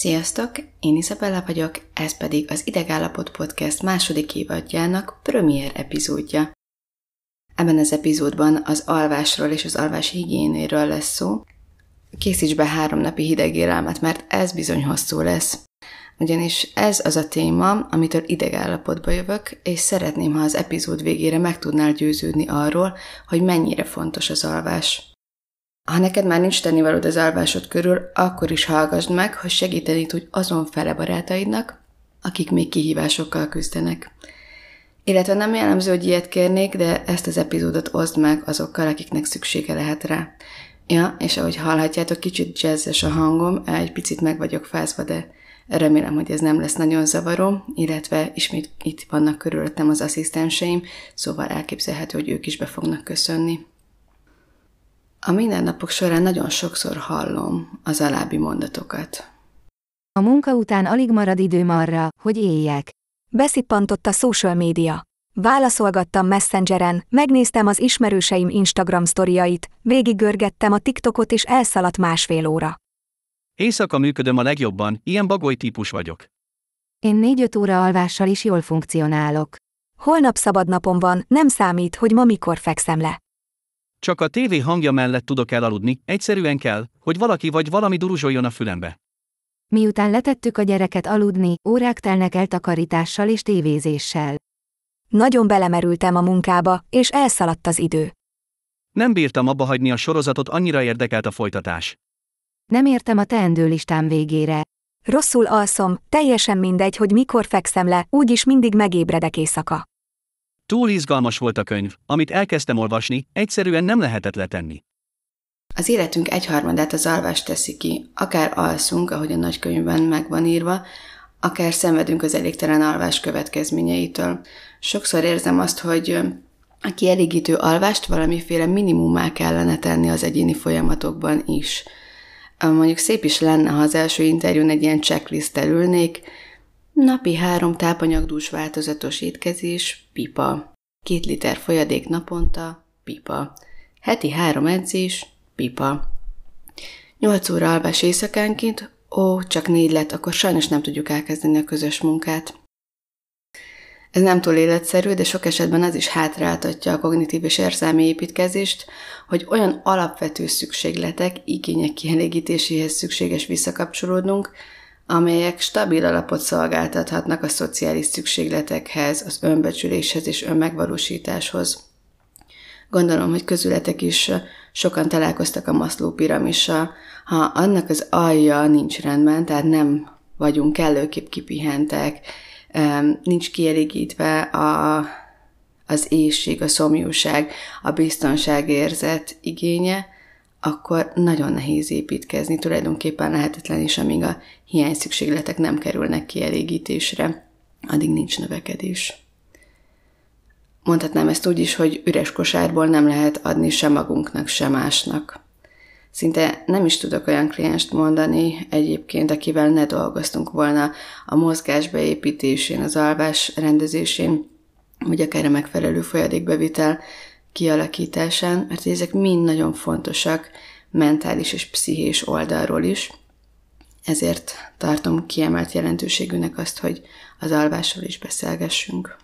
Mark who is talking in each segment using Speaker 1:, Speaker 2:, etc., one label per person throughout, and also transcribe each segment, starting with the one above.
Speaker 1: Sziasztok, én Isabella vagyok, ez pedig az Idegállapot Podcast második évadjának premier epizódja. Ebben az epizódban az alvásról és az alvás higiénéről lesz szó. Készíts be három napi hideg élelmet, mert ez bizony hosszú lesz. Ugyanis ez az a téma, amitől idegállapotba jövök, és szeretném, ha az epizód végére meg tudnál győződni arról, hogy mennyire fontos az alvás. Ha neked már nincs tennivalód az alvásod körül, akkor is hallgassd meg, hogy segíteni tudj azon fele barátaidnak, akik még kihívásokkal küzdenek. Illetve nem jellemző, hogy ilyet kérnék, de ezt az epizódot oszd meg azokkal, akiknek szüksége lehet rá. Ja, és ahogy hallhatjátok, kicsit jazzes a hangom, egy picit meg vagyok fázva, de remélem, hogy ez nem lesz nagyon zavaró, illetve ismét itt vannak körülöttem az asszisztenseim, szóval elképzelhető, hogy ők is be fognak köszönni. A mindennapok során nagyon sokszor hallom az alábbi mondatokat.
Speaker 2: A munka után alig marad időm arra, hogy éljek.
Speaker 3: Beszippantott a social média. Válaszolgattam Messengeren, megnéztem az ismerőseim Instagram sztoriait, végiggörgettem a TikTokot és elszaladt másfél óra.
Speaker 4: Éjszaka működöm a legjobban, ilyen bagoly típus vagyok.
Speaker 2: Én négy-öt óra alvással is jól funkcionálok.
Speaker 3: Holnap szabad napom van, nem számít, hogy ma mikor fekszem le.
Speaker 4: Csak a tévé hangja mellett tudok elaludni, egyszerűen kell, hogy valaki vagy valami duruzsoljon a fülembe.
Speaker 2: Miután letettük a gyereket aludni, órák telnek el takarítással és tévézéssel.
Speaker 3: Nagyon belemerültem a munkába, és elszaladt az idő.
Speaker 4: Nem bírtam abba hagyni a sorozatot, annyira érdekelt a folytatás.
Speaker 2: Nem értem a teendőlistám végére.
Speaker 3: Rosszul alszom, teljesen mindegy, hogy mikor fekszem le, úgyis mindig megébredek éjszaka.
Speaker 4: Túl izgalmas volt a könyv, amit elkezdtem olvasni, egyszerűen nem lehetett letenni.
Speaker 1: Az életünk egyharmadát az alvás teszi ki, akár alszunk, ahogy a nagykönyvben meg van írva, akár szenvedünk az elégtelen alvás következményeitől. Sokszor érzem azt, hogy a kielégítő alvást valamiféle minimumá kellene tenni az egyéni folyamatokban is. Mondjuk szép is lenne, ha az első interjún egy ilyen checklist ülnék, Napi három tápanyagdús változatos étkezés, pipa. Két liter folyadék naponta, pipa. Heti három edzés, pipa. Nyolc óra alvás éjszakánként, ó, csak négy lett, akkor sajnos nem tudjuk elkezdeni a közös munkát. Ez nem túl életszerű, de sok esetben az is hátráltatja a kognitív és érzelmi építkezést, hogy olyan alapvető szükségletek, igények kielégítéséhez szükséges visszakapcsolódnunk, amelyek stabil alapot szolgáltathatnak a szociális szükségletekhez, az önbecsüléshez és önmegvalósításhoz. Gondolom, hogy közületek is sokan találkoztak a Maslow piramissal. Ha annak az alja nincs rendben, tehát nem vagyunk kellőképp kipihentek, nincs kielégítve a, az éjség, a szomjúság, a biztonságérzet igénye, akkor nagyon nehéz építkezni, tulajdonképpen lehetetlen is, amíg a hiány szükségletek nem kerülnek kielégítésre, addig nincs növekedés. Mondhatnám ezt úgy is, hogy üres kosárból nem lehet adni sem magunknak, sem másnak. Szinte nem is tudok olyan klienst mondani egyébként, akivel ne dolgoztunk volna a mozgás beépítésén, az alvás rendezésén, vagy akár a megfelelő folyadékbevitel kialakításán, mert ezek mind nagyon fontosak mentális és pszichés oldalról is. Ezért tartom kiemelt jelentőségűnek azt, hogy az alvásról is beszélgessünk.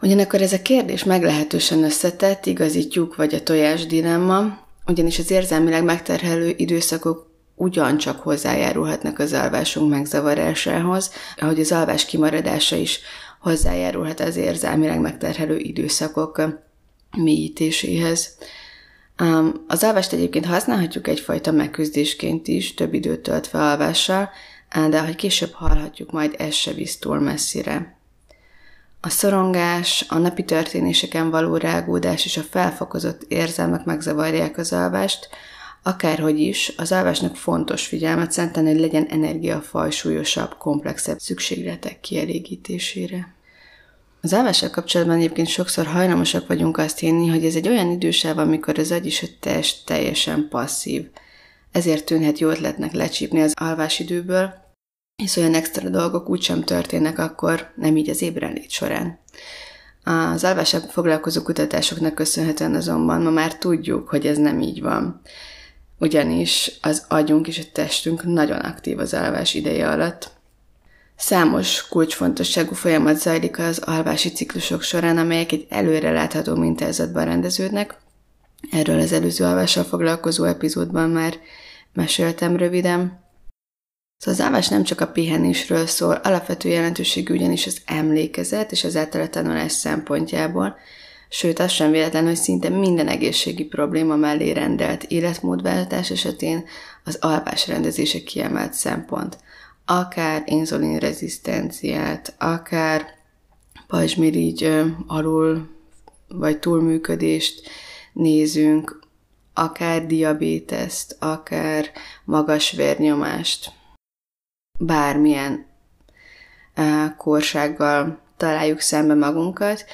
Speaker 1: Ugyanakkor ez a kérdés meglehetősen összetett, igazi tyúk vagy a tojás dilemma, ugyanis az érzelmileg megterhelő időszakok ugyancsak hozzájárulhatnak az alvásunk megzavarásához, ahogy az alvás kimaradása is hozzájárulhat az érzelmileg megterhelő időszakok mélyítéséhez. Az alvást egyébként használhatjuk egyfajta megküzdésként is, több időt töltve alvással, de ahogy később hallhatjuk, majd ez se visz túl messzire. A szorongás, a napi történéseken való rágódás és a felfokozott érzelmek megzavarják az alvást, akárhogy is, az alvásnak fontos figyelmet szentelni, hogy legyen energia fajsúlyosabb, komplexebb szükségletek kielégítésére. Az alvással kapcsolatban egyébként sokszor hajlamosak vagyunk azt hinni, hogy ez egy olyan idősáv, amikor az agy és a test teljesen passzív. Ezért tűnhet jó ötletnek lecsípni az alvásidőből, és olyan extra dolgok úgysem történnek akkor, nem így az ébrenlét során. Az alvással foglalkozó kutatásoknak köszönhetően azonban ma már tudjuk, hogy ez nem így van. ugyanis az agyunk és a testünk nagyon aktív az alvás ideje alatt. Számos kulcsfontosságú folyamat zajlik az alvási ciklusok során, amelyek egy előre látható mintázatban rendeződnek. Erről az előző alvással foglalkozó epizódban már meséltem röviden. Szóval az alvás nem csak a pihenésről szól, alapvető jelentőségű ugyanis az emlékezet és az tanulás szempontjából, sőt az sem véletlen, hogy szinte minden egészségi probléma mellé rendelt életmódváltás esetén az alvás rendezése kiemelt szempont. Akár inzulinrezisztenciát, akár pajzsmirigy alul vagy túlműködést nézünk, akár diabéteszt, akár magas vérnyomást, bármilyen korsággal találjuk szembe magunkat,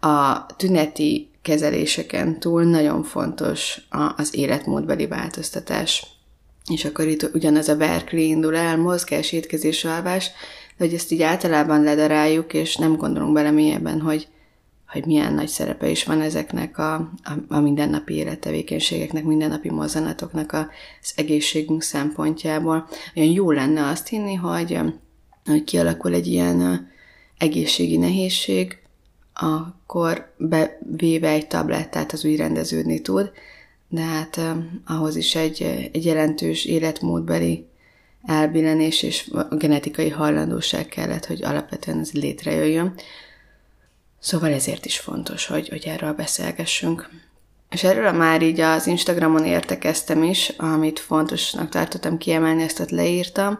Speaker 1: a tüneti kezeléseken túl nagyon fontos az életmódbeli változtatás. És akkor itt ugyanaz a Berkeley indul el, mozgás, étkezés, alvás, de hogy ezt így általában ledaráljuk, és nem gondolunk bele mélyebben, hogy, hogy milyen nagy szerepe is van ezeknek a, a, a mindennapi élettevékenységeknek, mindennapi mozzanatoknak az egészségünk szempontjából. Olyan jó lenne azt hinni, hogy, hogy kialakul egy ilyen egészségi nehézség, akkor bevéve egy tablettát az úgy rendeződni tud, de hát ahhoz is egy, egy jelentős életmódbeli elbillenés és a genetikai hajlandóság kellett, hogy alapvetően ez létrejöjjön. Szóval ezért is fontos, hogy, hogy erről beszélgessünk. És erről már így az Instagramon értekeztem is, amit fontosnak tartottam kiemelni, ezt ott leírtam,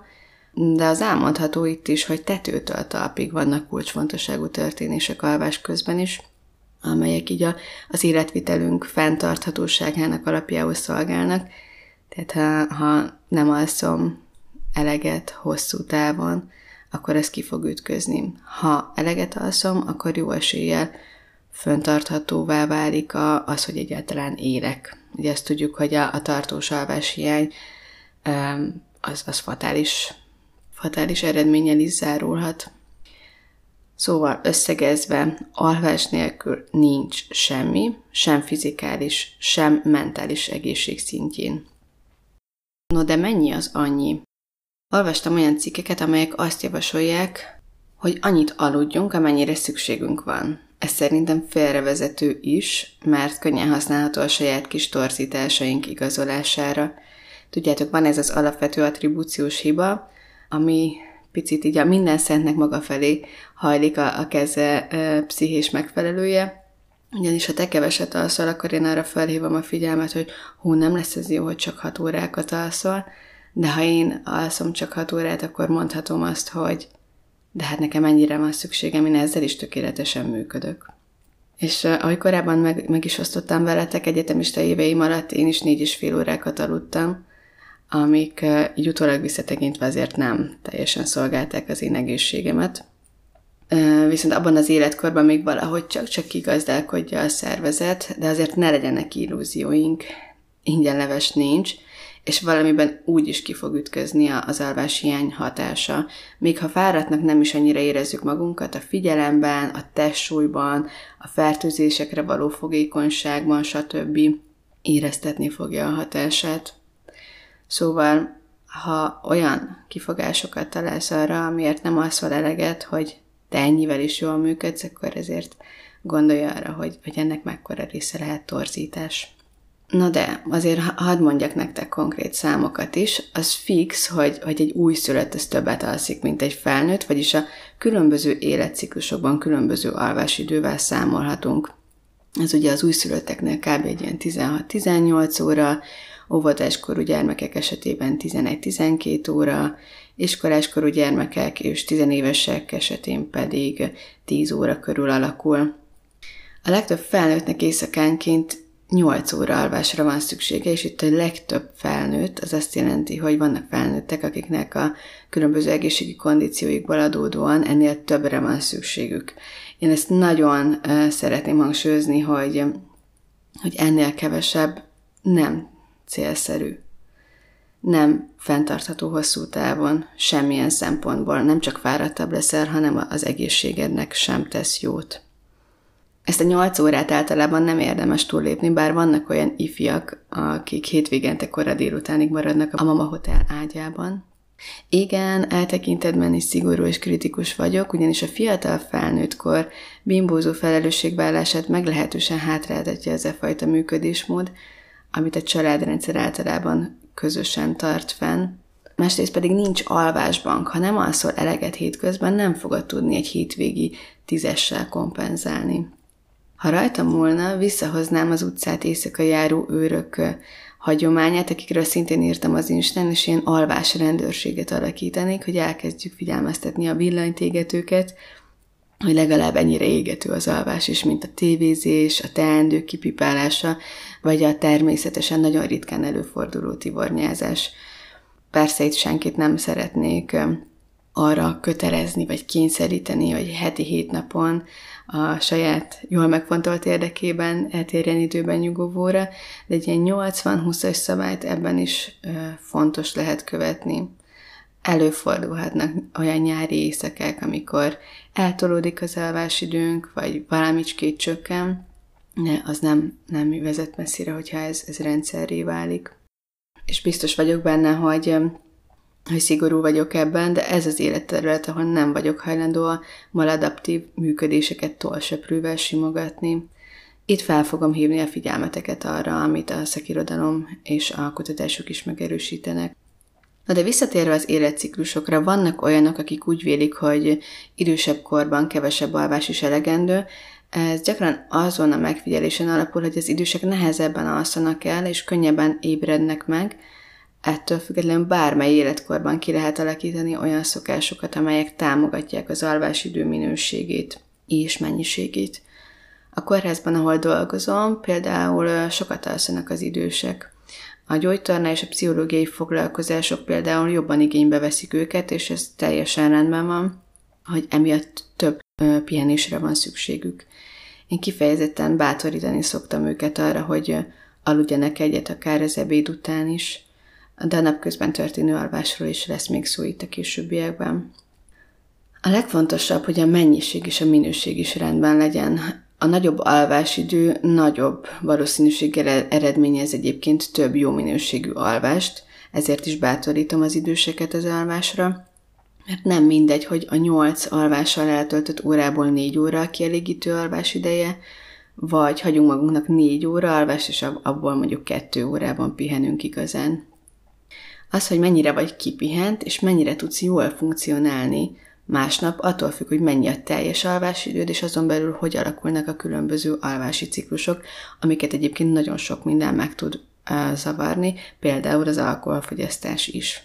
Speaker 1: de az elmondható itt is, hogy tetőtől talpig vannak kulcsfontosságú történések alvás közben is, amelyek így a, az életvitelünk fenntarthatóságának alapjául szolgálnak. Tehát ha, ha nem alszom eleget hosszú távon, akkor ez ki fog ütközni. Ha eleget alszom, akkor jó eséllyel föntarthatóvá válik a, az, hogy egyáltalán élek. Ugye ezt tudjuk, hogy a, a tartós alváshiány az, az fatális fatális eredménnyel is zárulhat. Szóval összegezve, alvás nélkül nincs semmi, sem fizikális, sem mentális egészség szintjén. No de mennyi az annyi? Olvastam olyan cikkeket, amelyek azt javasolják, hogy annyit aludjunk, amennyire szükségünk van. Ez szerintem félrevezető is, mert könnyen használható a saját kis torzításaink igazolására. Tudjátok, van ez az alapvető attribúciós hiba, ami picit így a minden szentnek maga felé hajlik a, a keze e, pszichés megfelelője, ugyanis ha te keveset alszol, akkor én arra felhívom a figyelmet, hogy hú, nem lesz ez jó, hogy csak hat órákat alszol, de ha én alszom csak hat órát, akkor mondhatom azt, hogy de hát nekem ennyire van szükségem, én ezzel is tökéletesen működök. És ahogy korábban meg, meg is osztottam veletek, egyetemista éveim alatt én is négy és fél órákat aludtam, amik így utólag visszatekintve azért nem teljesen szolgálták az én egészségemet. Viszont abban az életkorban még valahogy csak-csak kigazdálkodja a szervezet, de azért ne legyenek illúzióink. Ingyen leves nincs, és valamiben úgy is ki fog ütközni az alvás hiány hatása. Még ha fáradtnak nem is annyira érezzük magunkat, a figyelemben, a testsúlyban, a fertőzésekre való fogékonyságban, stb. éreztetni fogja a hatását. Szóval, ha olyan kifogásokat találsz arra, amiért nem alszol eleget, hogy te ennyivel is jól működsz, akkor ezért gondolj arra, hogy, hogy ennek mekkora része lehet torzítás. Na de, azért hadd mondjak nektek konkrét számokat is. Az fix, hogy, hogy egy újszülött az többet alszik, mint egy felnőtt, vagyis a különböző életciklusokban különböző alvásidővel számolhatunk. Ez ugye az újszülötteknél kb. egy ilyen 16-18 óra, óvodáskorú gyermekek esetében 11-12 óra, iskoláskorú gyermekek és tizenévesek esetén pedig 10 óra körül alakul. A legtöbb felnőttnek éjszakánként 8 óra alvásra van szüksége, és itt a legtöbb felnőtt, az azt jelenti, hogy vannak felnőttek, akiknek a különböző egészségi kondícióikból adódóan ennél többre van szükségük. Én ezt nagyon szeretném hangsúlyozni, hogy, hogy ennél kevesebb nem célszerű. Nem fenntartható hosszú távon, semmilyen szempontból, nem csak fáradtabb leszel, hanem az egészségednek sem tesz jót. Ezt a nyolc órát általában nem érdemes túllépni, bár vannak olyan ifjak, akik hétvégente kora délutánig maradnak a Mama Hotel ágyában. Igen, eltekintetben is szigorú és kritikus vagyok, ugyanis a fiatal felnőttkor bimbózó felelősségvállását meglehetősen hátráltatja ez a fajta működésmód, amit a családrendszer általában közösen tart fenn. Másrészt pedig nincs alvásbank, ha nem alszol eleget hétközben, nem fogod tudni egy hétvégi tízessel kompenzálni. Ha rajtam múlna, visszahoznám az utcát éjszaka járó őrök hagyományát, akikről szintén írtam az Instán, és ilyen alvás rendőrséget alakítanék, hogy elkezdjük figyelmeztetni a villanytégetőket, hogy legalább ennyire égető az alvás is, mint a tévézés, a teendő kipipálása, vagy a természetesen nagyon ritkán előforduló tivornyázás. Persze itt senkit nem szeretnék arra kötelezni, vagy kényszeríteni, hogy heti hét napon a saját jól megfontolt érdekében eltérjen időben nyugovóra, de egy ilyen 80-20-as szabályt ebben is fontos lehet követni. Előfordulhatnak olyan nyári éjszakák, amikor eltolódik az alvásidőnk, vagy valamicskét csökken, de az nem, nem vezet messzire, hogyha ez, ez rendszerré válik. És biztos vagyok benne, hogy hogy szigorú vagyok ebben, de ez az életterület, ahol nem vagyok hajlandó a maladaptív működéseket tolsöprűvel simogatni. Itt fel fogom hívni a figyelmeteket arra, amit a szakirodalom és a kutatások is megerősítenek. Na de visszatérve az életciklusokra, vannak olyanok, akik úgy vélik, hogy idősebb korban kevesebb alvás is elegendő, ez gyakran azon a megfigyelésen alapul, hogy az idősek nehezebben alszanak el, és könnyebben ébrednek meg, Ettől függetlenül bármely életkorban ki lehet alakítani olyan szokásokat, amelyek támogatják az alvásidő minőségét és mennyiségét. A kórházban, ahol dolgozom, például sokat alszanak az idősek. A gyógytorna és a pszichológiai foglalkozások például jobban igénybe veszik őket, és ez teljesen rendben van, hogy emiatt több pihenésre van szükségük. Én kifejezetten bátorítani szoktam őket arra, hogy aludjanak egyet akár az ebéd után is, de a napközben történő alvásról is lesz még szó itt a későbbiekben. A legfontosabb, hogy a mennyiség és a minőség is rendben legyen. A nagyobb alvásidő nagyobb valószínűséggel eredményez egyébként több jó minőségű alvást, ezért is bátorítom az időseket az alvásra, mert nem mindegy, hogy a 8 alvással eltöltött órából 4 óra a kielégítő alvás ideje, vagy hagyunk magunknak 4 óra alvást, és abból mondjuk 2 órában pihenünk igazán. Az, hogy mennyire vagy kipihent, és mennyire tudsz jól funkcionálni másnap, attól függ, hogy mennyi a teljes alvásidőd, és azon belül hogy alakulnak a különböző alvási ciklusok, amiket egyébként nagyon sok minden meg tud zavarni, például az alkoholfogyasztás is.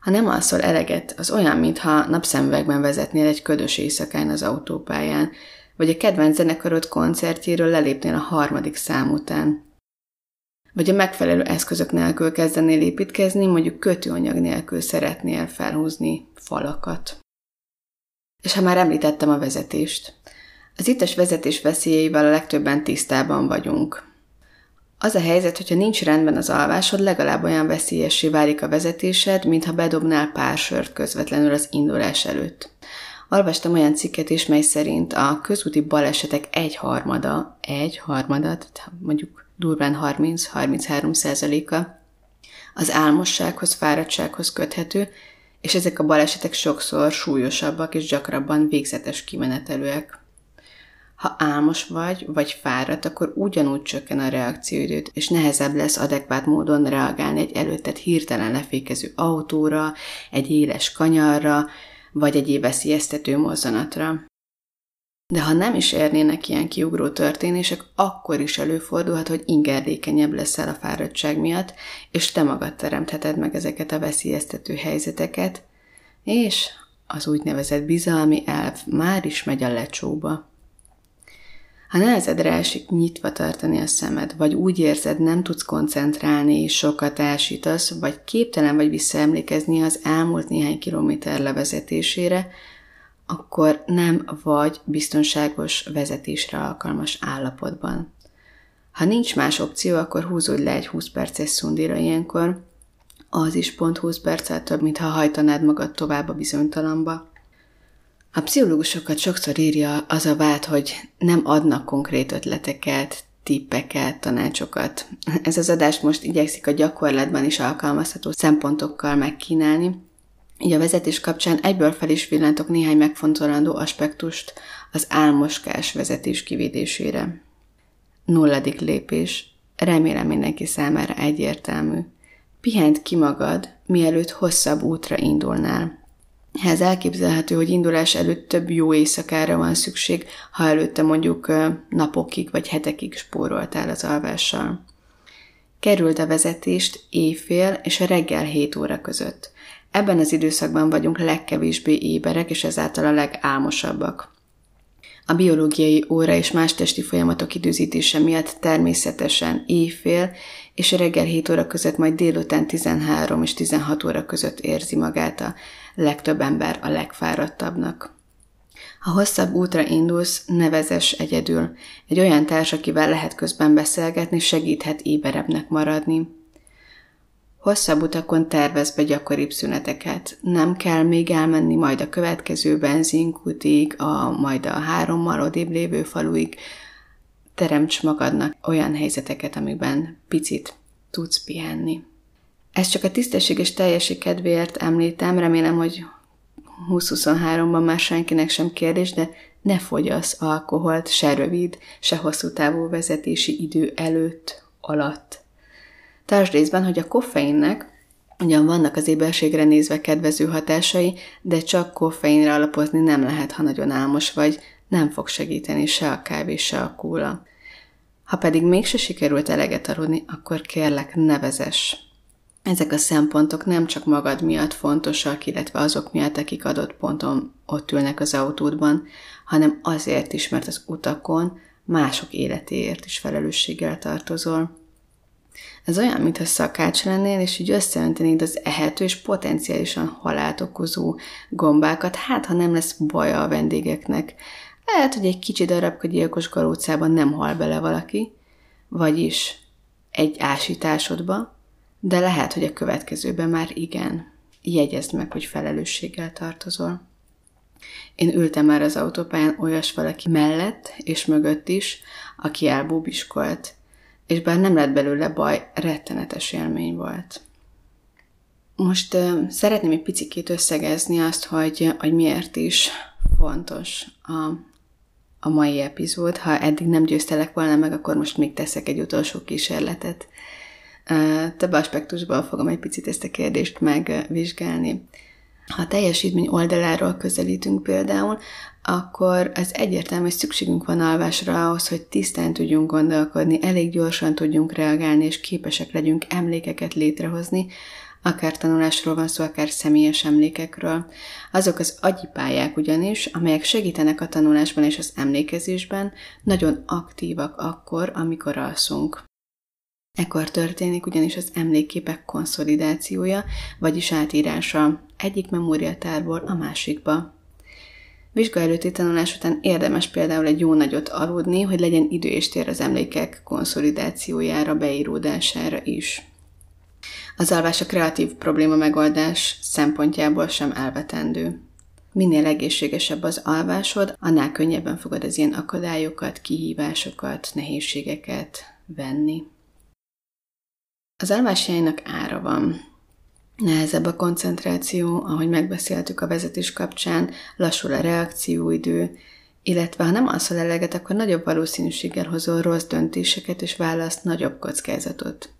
Speaker 1: Ha nem alszol eleget, az olyan, mintha napszemüvegben vezetnél egy ködös éjszakán az autópályán, vagy a kedvenc zenekarod koncertjéről lelépnél a harmadik szám után vagy a megfelelő eszközök nélkül kezdenél építkezni, mondjuk kötőanyag nélkül szeretnél felhúzni falakat. És ha már említettem a vezetést, az ittes vezetés veszélyeivel a legtöbben tisztában vagyunk. Az a helyzet, hogyha nincs rendben az alvásod, legalább olyan veszélyessé válik a vezetésed, mintha bedobnál pár sört közvetlenül az indulás előtt. Olvastam olyan cikket is, mely szerint a közúti balesetek egy harmada, egy harmada, mondjuk durván 30-33 százaléka az álmossághoz, fáradtsághoz köthető, és ezek a balesetek sokszor súlyosabbak és gyakrabban végzetes kimenetelőek. Ha álmos vagy, vagy fáradt, akkor ugyanúgy csökken a reakcióidőt, és nehezebb lesz adekvát módon reagálni egy előtted hirtelen lefékező autóra, egy éles kanyarra, vagy egy veszélyeztető mozzanatra. De ha nem is érnének ilyen kiugró történések, akkor is előfordulhat, hogy ingerlékenyebb leszel a fáradtság miatt, és te magad teremtheted meg ezeket a veszélyeztető helyzeteket, és az úgynevezett bizalmi elv már is megy a lecsóba. Ha nehezedre esik nyitva tartani a szemed, vagy úgy érzed, nem tudsz koncentrálni, és sokat ásítasz, vagy képtelen vagy visszaemlékezni az elmúlt néhány kilométer levezetésére, akkor nem vagy biztonságos vezetésre alkalmas állapotban. Ha nincs más opció, akkor húzódj le egy 20 perces szundira ilyenkor, az is pont 20 perccel több, mintha hajtanád magad tovább a bizonytalamba. A pszichológusokat sokszor írja az a vád, hogy nem adnak konkrét ötleteket, tippeket, tanácsokat. Ez az adás most igyekszik a gyakorlatban is alkalmazható szempontokkal megkínálni, így a vezetés kapcsán egyből fel is villantok néhány megfontolandó aspektust az álmoskás vezetés kivédésére. Nulladik lépés. Remélem mindenki számára egyértelmű. Pihent ki magad, mielőtt hosszabb útra indulnál. Ez elképzelhető, hogy indulás előtt több jó éjszakára van szükség, ha előtte mondjuk napokig vagy hetekig spóroltál az alvással. Került a vezetést éjfél és a reggel 7 óra között. Ebben az időszakban vagyunk legkevésbé éberek, és ezáltal a legálmosabbak. A biológiai óra és más testi folyamatok időzítése miatt természetesen éjfél és reggel 7 óra között, majd délután 13 és 16 óra között érzi magát a legtöbb ember a legfáradtabbnak. Ha hosszabb útra indulsz, nevezes egyedül. Egy olyan társ, akivel lehet közben beszélgetni, segíthet éberebbnek maradni. Hosszabb utakon tervez be gyakoribb szüneteket. Nem kell még elmenni majd a következő benzinkútig, a, majd a hárommal odébb lévő faluig. Teremts magadnak olyan helyzeteket, amikben picit tudsz pihenni. Ezt csak a tisztességes teljesi kedvéért említem, remélem, hogy 2023-ban már senkinek sem kérdés, de ne fogyasz alkoholt se rövid, se hosszú távú vezetési idő előtt, alatt. Részben, hogy a koffeinnek ugyan vannak az éberségre nézve kedvező hatásai, de csak koffeinre alapozni nem lehet, ha nagyon álmos vagy, nem fog segíteni se a kávé, se a kóla. Ha pedig mégse sikerült eleget aludni, akkor kérlek, nevezes. Ezek a szempontok nem csak magad miatt fontosak, illetve azok miatt, akik adott ponton ott ülnek az autódban, hanem azért is, mert az utakon mások életéért is felelősséggel tartozol. Ez olyan, mintha szakács lennél, és így összeöntenéd az ehető és potenciálisan halált okozó gombákat, hát ha nem lesz baja a vendégeknek. Lehet, hogy egy kicsi darabka gyilkos galócában nem hal bele valaki, vagyis egy ásításodba, de lehet, hogy a következőben már igen. Jegyezd meg, hogy felelősséggel tartozol. Én ültem már az autópályán olyas valaki mellett és mögött is, aki elbúbiskolt, és bár nem lett belőle baj, rettenetes élmény volt. Most uh, szeretném egy picit összegezni azt, hogy, hogy miért is fontos a, a mai epizód. Ha eddig nem győztelek volna meg, akkor most még teszek egy utolsó kísérletet. Uh, több aspektusból fogom egy picit ezt a kérdést megvizsgálni. Ha a teljesítmény oldaláról közelítünk például, akkor ez egyértelmű, hogy szükségünk van alvásra ahhoz, hogy tisztán tudjunk gondolkodni, elég gyorsan tudjunk reagálni, és képesek legyünk emlékeket létrehozni, akár tanulásról van szó, akár személyes emlékekről. Azok az agyipályák ugyanis, amelyek segítenek a tanulásban és az emlékezésben, nagyon aktívak akkor, amikor alszunk. Ekkor történik ugyanis az emlékképek konszolidációja, vagyis átírása egyik memóriatárból a másikba. Vizsga előtti tanulás után érdemes például egy jó nagyot aludni, hogy legyen idő és tér az emlékek konszolidációjára, beíródására is. Az alvás a kreatív probléma megoldás szempontjából sem elvetendő. Minél egészségesebb az alvásod, annál könnyebben fogod az ilyen akadályokat, kihívásokat, nehézségeket venni. Az alvásjainak ára van. Nehezebb a koncentráció, ahogy megbeszéltük a vezetés kapcsán, lassul a reakcióidő, illetve ha nem alszol eleget, akkor nagyobb valószínűséggel hozol rossz döntéseket és választ nagyobb kockázatot.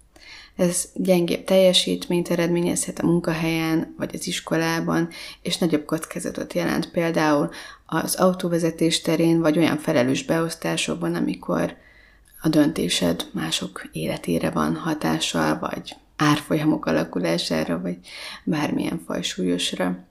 Speaker 1: Ez gyengébb teljesítményt eredményezhet a munkahelyen vagy az iskolában, és nagyobb kockázatot jelent például az autóvezetés terén, vagy olyan felelős beosztásokban, amikor a döntésed mások életére van hatással, vagy árfolyamok alakulására, vagy bármilyen fajsúlyosra.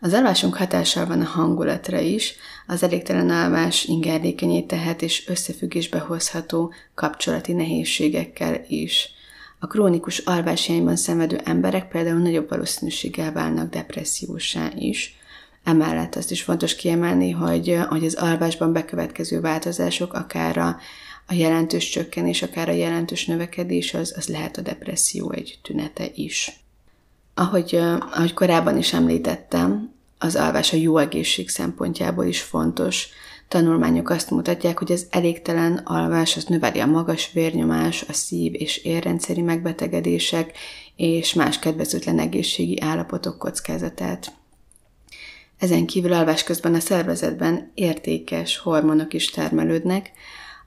Speaker 1: Az alvásunk hatással van a hangulatra is, az elégtelen alvás ingerlékenyé tehet és összefüggésbe hozható kapcsolati nehézségekkel is. A krónikus alvásjányban szenvedő emberek például nagyobb valószínűséggel válnak depressziósá is. Emellett azt is fontos kiemelni, hogy, hogy az alvásban bekövetkező változások akár a a jelentős csökkenés, akár a jelentős növekedés, az, az lehet a depresszió egy tünete is. Ahogy, ahogy korábban is említettem, az alvás a jó egészség szempontjából is fontos. Tanulmányok azt mutatják, hogy az elégtelen alvás az növeli a magas vérnyomás, a szív- és érrendszeri megbetegedések és más kedvezőtlen egészségi állapotok kockázatát. Ezen kívül alvás közben a szervezetben értékes hormonok is termelődnek,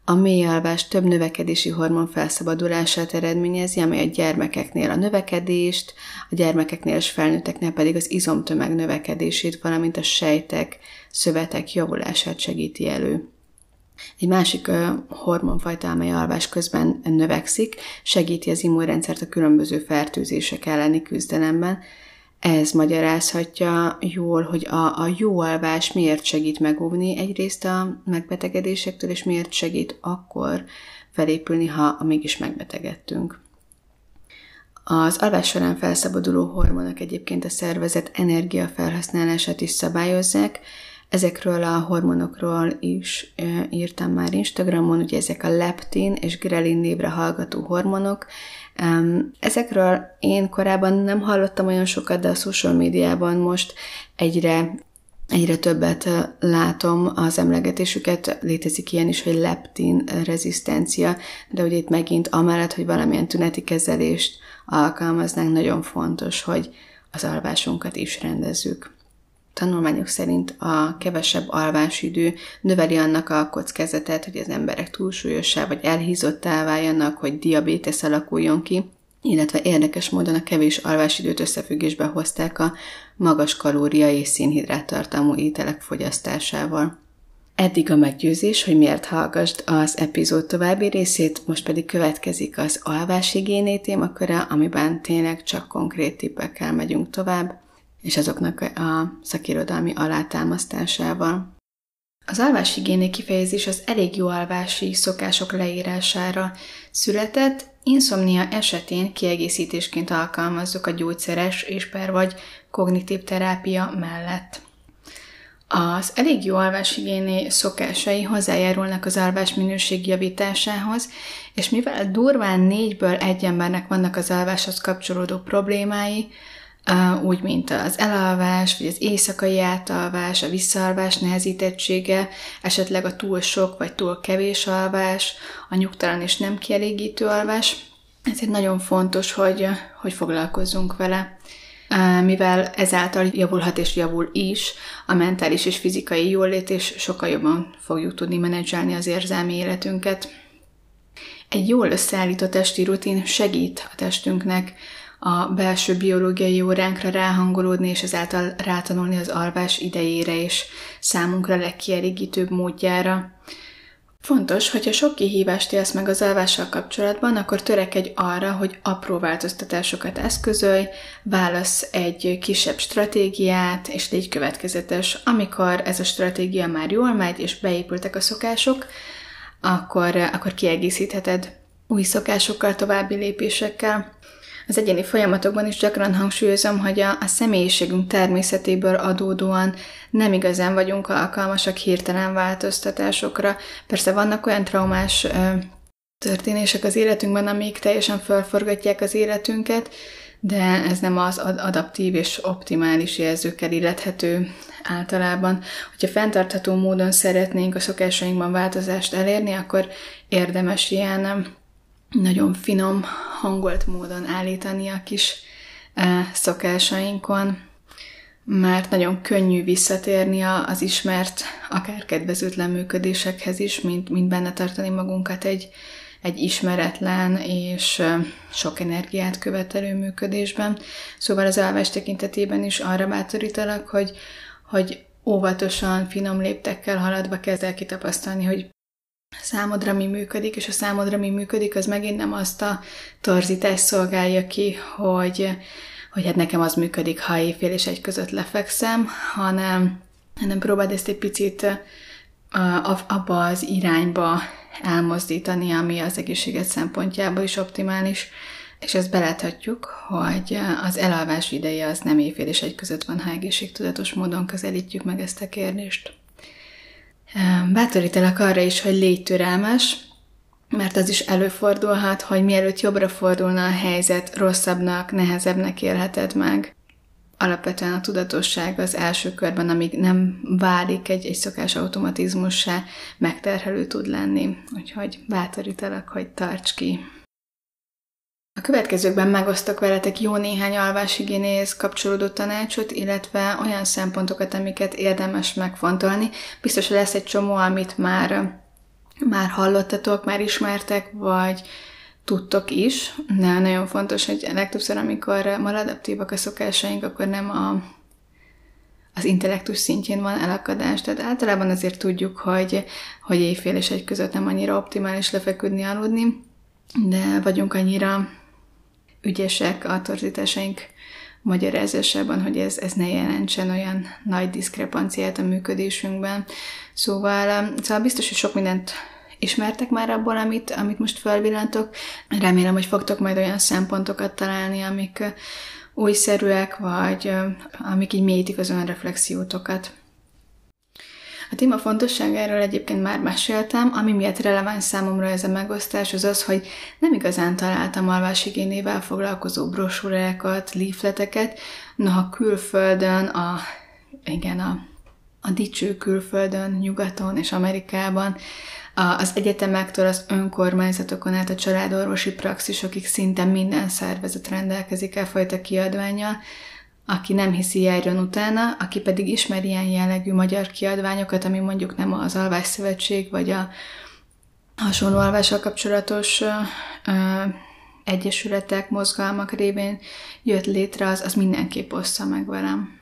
Speaker 1: a mély alvás több növekedési hormon felszabadulását eredményezi, amely a gyermekeknél a növekedést, a gyermekeknél és felnőtteknél pedig az izomtömeg növekedését, valamint a sejtek, szövetek javulását segíti elő. Egy másik ö, hormonfajta, amely alvás közben növekszik, segíti az immunrendszert a különböző fertőzések elleni küzdelemben, ez magyarázhatja jól, hogy a, a jó alvás miért segít megóvni egyrészt a megbetegedésektől, és miért segít akkor felépülni, ha mégis megbetegedtünk. Az alvás során felszabaduló hormonok egyébként a szervezet energiafelhasználását is szabályozzák, Ezekről a hormonokról is írtam már Instagramon, ugye ezek a leptin és grelin névre hallgató hormonok, Ezekről én korábban nem hallottam olyan sokat, de a social médiában most egyre egyre többet látom az emlegetésüket, létezik ilyen is, hogy leptin rezisztencia, de ugye itt megint amellett, hogy valamilyen tüneti kezelést alkalmaznánk, nagyon fontos, hogy az alvásunkat is rendezzük. Tanulmányok szerint a kevesebb alvásidő növeli annak a kockázatát, hogy az emberek túlsúlyossá vagy elhízottá váljanak, hogy diabétesz alakuljon ki, illetve érdekes módon a kevés alvásidőt összefüggésbe hozták a magas kalória és szénhidrát tartalmú ételek fogyasztásával. Eddig a meggyőzés, hogy miért hallgassd az epizód további részét, most pedig következik az alváshigiéné témaköre, amiben tényleg csak konkrét tippekkel megyünk tovább és azoknak a szakirodalmi alátámasztásával. Az alváshigiéni kifejezés az elég jó alvási szokások leírására született, inszomnia esetén kiegészítésként alkalmazzuk a gyógyszeres és per vagy kognitív terápia mellett. Az elég jó alváshigiéni szokásai hozzájárulnak az alvás minőség javításához, és mivel durván négyből egy embernek vannak az alváshoz kapcsolódó problémái, úgy, mint az elalvás, vagy az éjszakai átalvás, a visszaalvás nehezítettsége, esetleg a túl sok vagy túl kevés alvás, a nyugtalan és nem kielégítő alvás. Ezért nagyon fontos, hogy, hogy foglalkozzunk vele mivel ezáltal javulhat és javul is a mentális és fizikai jólét, és sokkal jobban fogjuk tudni menedzselni az érzelmi életünket. Egy jól összeállított testi rutin segít a testünknek a belső biológiai óránkra ráhangolódni, és ezáltal rátanulni az alvás idejére és számunkra legkielégítőbb módjára. Fontos, hogyha sok kihívást élsz meg az alvással kapcsolatban, akkor törekedj arra, hogy apró változtatásokat eszközölj, válasz egy kisebb stratégiát, és légy következetes. Amikor ez a stratégia már jól megy, és beépültek a szokások, akkor, akkor kiegészítheted új szokásokkal, további lépésekkel. Az egyéni folyamatokban is gyakran hangsúlyozom, hogy a, a személyiségünk természetéből adódóan nem igazán vagyunk alkalmasak hirtelen változtatásokra. Persze vannak olyan traumás ö, történések az életünkben, amik teljesen felforgatják az életünket, de ez nem az adaptív és optimális jelzőkkel illethető általában. Hogyha fenntartható módon szeretnénk a szokásainkban változást elérni, akkor érdemes ilyen nagyon finom, hangolt módon állítani a kis e, szokásainkon, mert nagyon könnyű visszatérni az ismert, akár kedvezőtlen működésekhez is, mint, mint benne tartani magunkat egy, egy ismeretlen és e, sok energiát követelő működésben. Szóval az alvás tekintetében is arra bátorítalak, hogy, hogy óvatosan, finom léptekkel haladva kezd el kitapasztalni, hogy számodra mi működik, és a számodra mi működik, az megint nem azt a torzítást szolgálja ki, hogy, hogy hát nekem az működik, ha éjfél és egy között lefekszem, hanem, hanem próbáld ezt egy picit abba az irányba elmozdítani, ami az egészséget szempontjából is optimális, és ezt beláthatjuk, hogy az elalvás ideje az nem éjfél és egy között van, ha egészségtudatos módon közelítjük meg ezt a kérdést. Bátorítalak arra is, hogy légy türelmes, mert az is előfordulhat, hogy mielőtt jobbra fordulna a helyzet, rosszabbnak, nehezebbnek élheted meg. alapvetően a tudatosság az első körben, amíg nem válik egy, egy szokás automatizmussá, megterhelő tud lenni. Úgyhogy bátorítalak, hogy tarts ki. A következőkben megosztok veletek jó néhány alváshigiénéhez kapcsolódó tanácsot, illetve olyan szempontokat, amiket érdemes megfontolni. Biztos, hogy lesz egy csomó, amit már, már hallottatok, már ismertek, vagy tudtok is. De nagyon fontos, hogy legtöbbször, amikor maladaptívak a szokásaink, akkor nem a, az intellektus szintjén van elakadás. Tehát általában azért tudjuk, hogy, hogy éjfél és egy között nem annyira optimális lefeküdni, aludni, de vagyunk annyira ügyesek a torzításaink magyarázásában, hogy ez, ez ne jelentsen olyan nagy diszkrepanciát a működésünkben. Szóval, szóval biztos, hogy sok mindent ismertek már abból, amit, amit most felvillantok. Remélem, hogy fogtok majd olyan szempontokat találni, amik újszerűek, vagy amik így mélyítik az önreflexiótokat. A téma fontosságáról egyébként már meséltem, ami miatt releváns számomra ez a megosztás, az az, hogy nem igazán találtam alvásigénével foglalkozó brosúrákat, leafleteket, noha külföldön, a, igen, a, a dicső külföldön, nyugaton és Amerikában az egyetemektől az önkormányzatokon át a családorvosi praxisokig szinte minden szervezet rendelkezik el fajta kiadványjal, aki nem hiszi, járjon utána, aki pedig ismer ilyen jellegű magyar kiadványokat, ami mondjuk nem az Alvás Szövetség, vagy a hasonló alvással kapcsolatos ö, egyesületek, mozgalmak révén jött létre, az, az mindenképp ossza meg velem.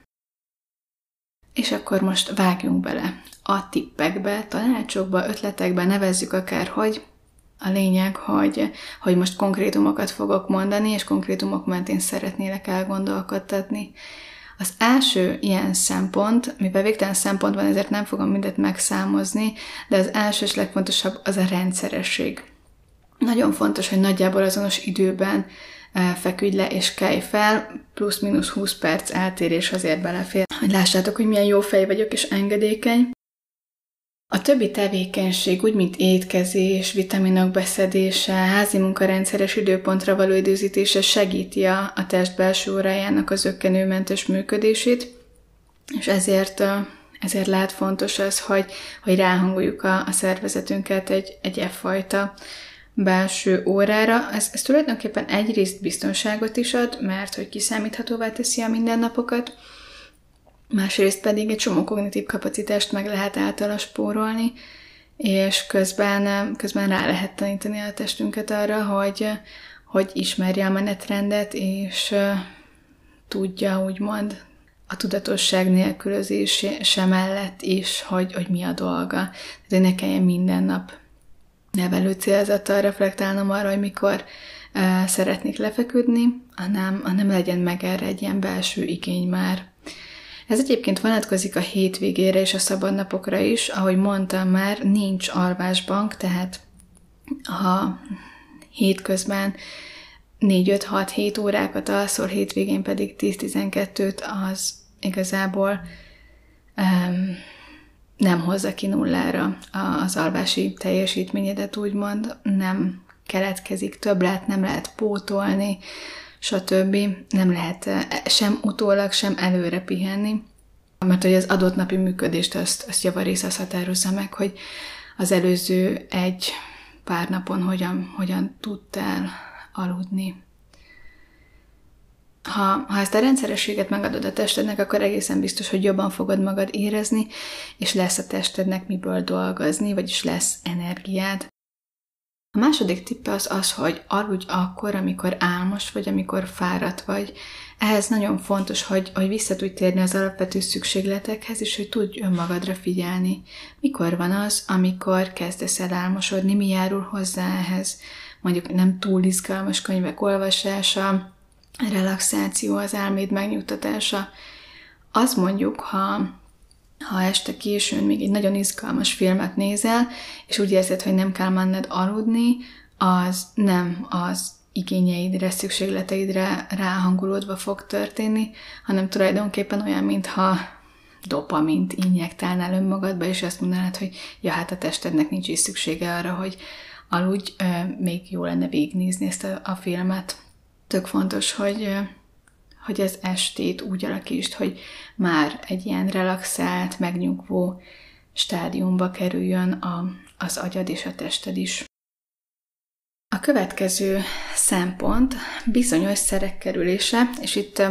Speaker 1: És akkor most vágjunk bele a tippekbe, tanácsokba, ötletekbe, nevezzük akárhogy. A lényeg, hogy, hogy most konkrétumokat fogok mondani, és konkrétumok mentén szeretnélek elgondolkodtatni. Az első ilyen szempont, mivel végtelen szempont van, ezért nem fogom mindet megszámozni, de az első és legfontosabb az a rendszeresség. Nagyon fontos, hogy nagyjából azonos időben feküdj le és kelj fel, plusz-minusz 20 perc eltérés azért belefér. Hogy lássátok, hogy milyen jó fej vagyok és engedékeny. A többi tevékenység, úgy mint étkezés, vitaminok beszedése, házi munkarendszeres időpontra való időzítése segíti a, a test belső órájának az ökkenőmentes működését, és ezért, ezért lehet fontos az, hogy, hogy ráhangoljuk a, a szervezetünket egy, egy e fajta belső órára. Ez, ez tulajdonképpen egyrészt biztonságot is ad, mert hogy kiszámíthatóvá teszi a mindennapokat, másrészt pedig egy csomó kognitív kapacitást meg lehet általa spórolni, és közben, közben rá lehet tanítani a testünket arra, hogy, hogy ismerje a menetrendet, és tudja úgymond a tudatosság nélkülözése mellett is, hogy, hogy mi a dolga. Tehát, ne kelljen minden nap nevelő célzattal reflektálnom arra, hogy mikor uh, szeretnék lefeküdni, hanem, hanem legyen meg erre egy ilyen belső igény már. Ez egyébként vonatkozik a hétvégére és a szabadnapokra is, ahogy mondtam már, nincs alvásbank, tehát ha hétközben 4-5-6-7 órákat alszol, hétvégén pedig 10-12-t, az igazából um, nem hozza ki nullára az alvási teljesítményedet, úgymond nem keletkezik többlet, nem lehet pótolni, stb. Nem lehet eh, sem utólag, sem előre pihenni, mert hogy az adott napi működést azt, azt javarész az határozza meg, hogy az előző egy pár napon hogyan, hogyan tudtál aludni. Ha, ha ezt a rendszerességet megadod a testednek, akkor egészen biztos, hogy jobban fogod magad érezni, és lesz a testednek miből dolgozni, vagyis lesz energiád. A második tippe az az, hogy aludj akkor, amikor álmos vagy, amikor fáradt vagy. Ehhez nagyon fontos, hogy, hogy vissza tudj térni az alapvető szükségletekhez, és hogy tudj önmagadra figyelni. Mikor van az, amikor kezdesz el álmosodni, mi járul hozzá ehhez? Mondjuk nem túl izgalmas könyvek olvasása, relaxáció, az álméd megnyugtatása. Azt mondjuk, ha ha este későn még egy nagyon izgalmas filmet nézel, és úgy érzed, hogy nem kell menned aludni, az nem az igényeidre, szükségleteidre ráhangolódva fog történni, hanem tulajdonképpen olyan, mintha dopamint injektálnál önmagadba, és azt mondanád, hogy ja, hát a testednek nincs is szüksége arra, hogy aludj, még jó lenne végignézni ezt a, a filmet. Tök fontos, hogy, hogy az estét úgy alakítsd, hogy már egy ilyen relaxált, megnyugvó stádiumba kerüljön a, az agyad és a tested is. A következő szempont bizonyos szerek kerülése, és itt,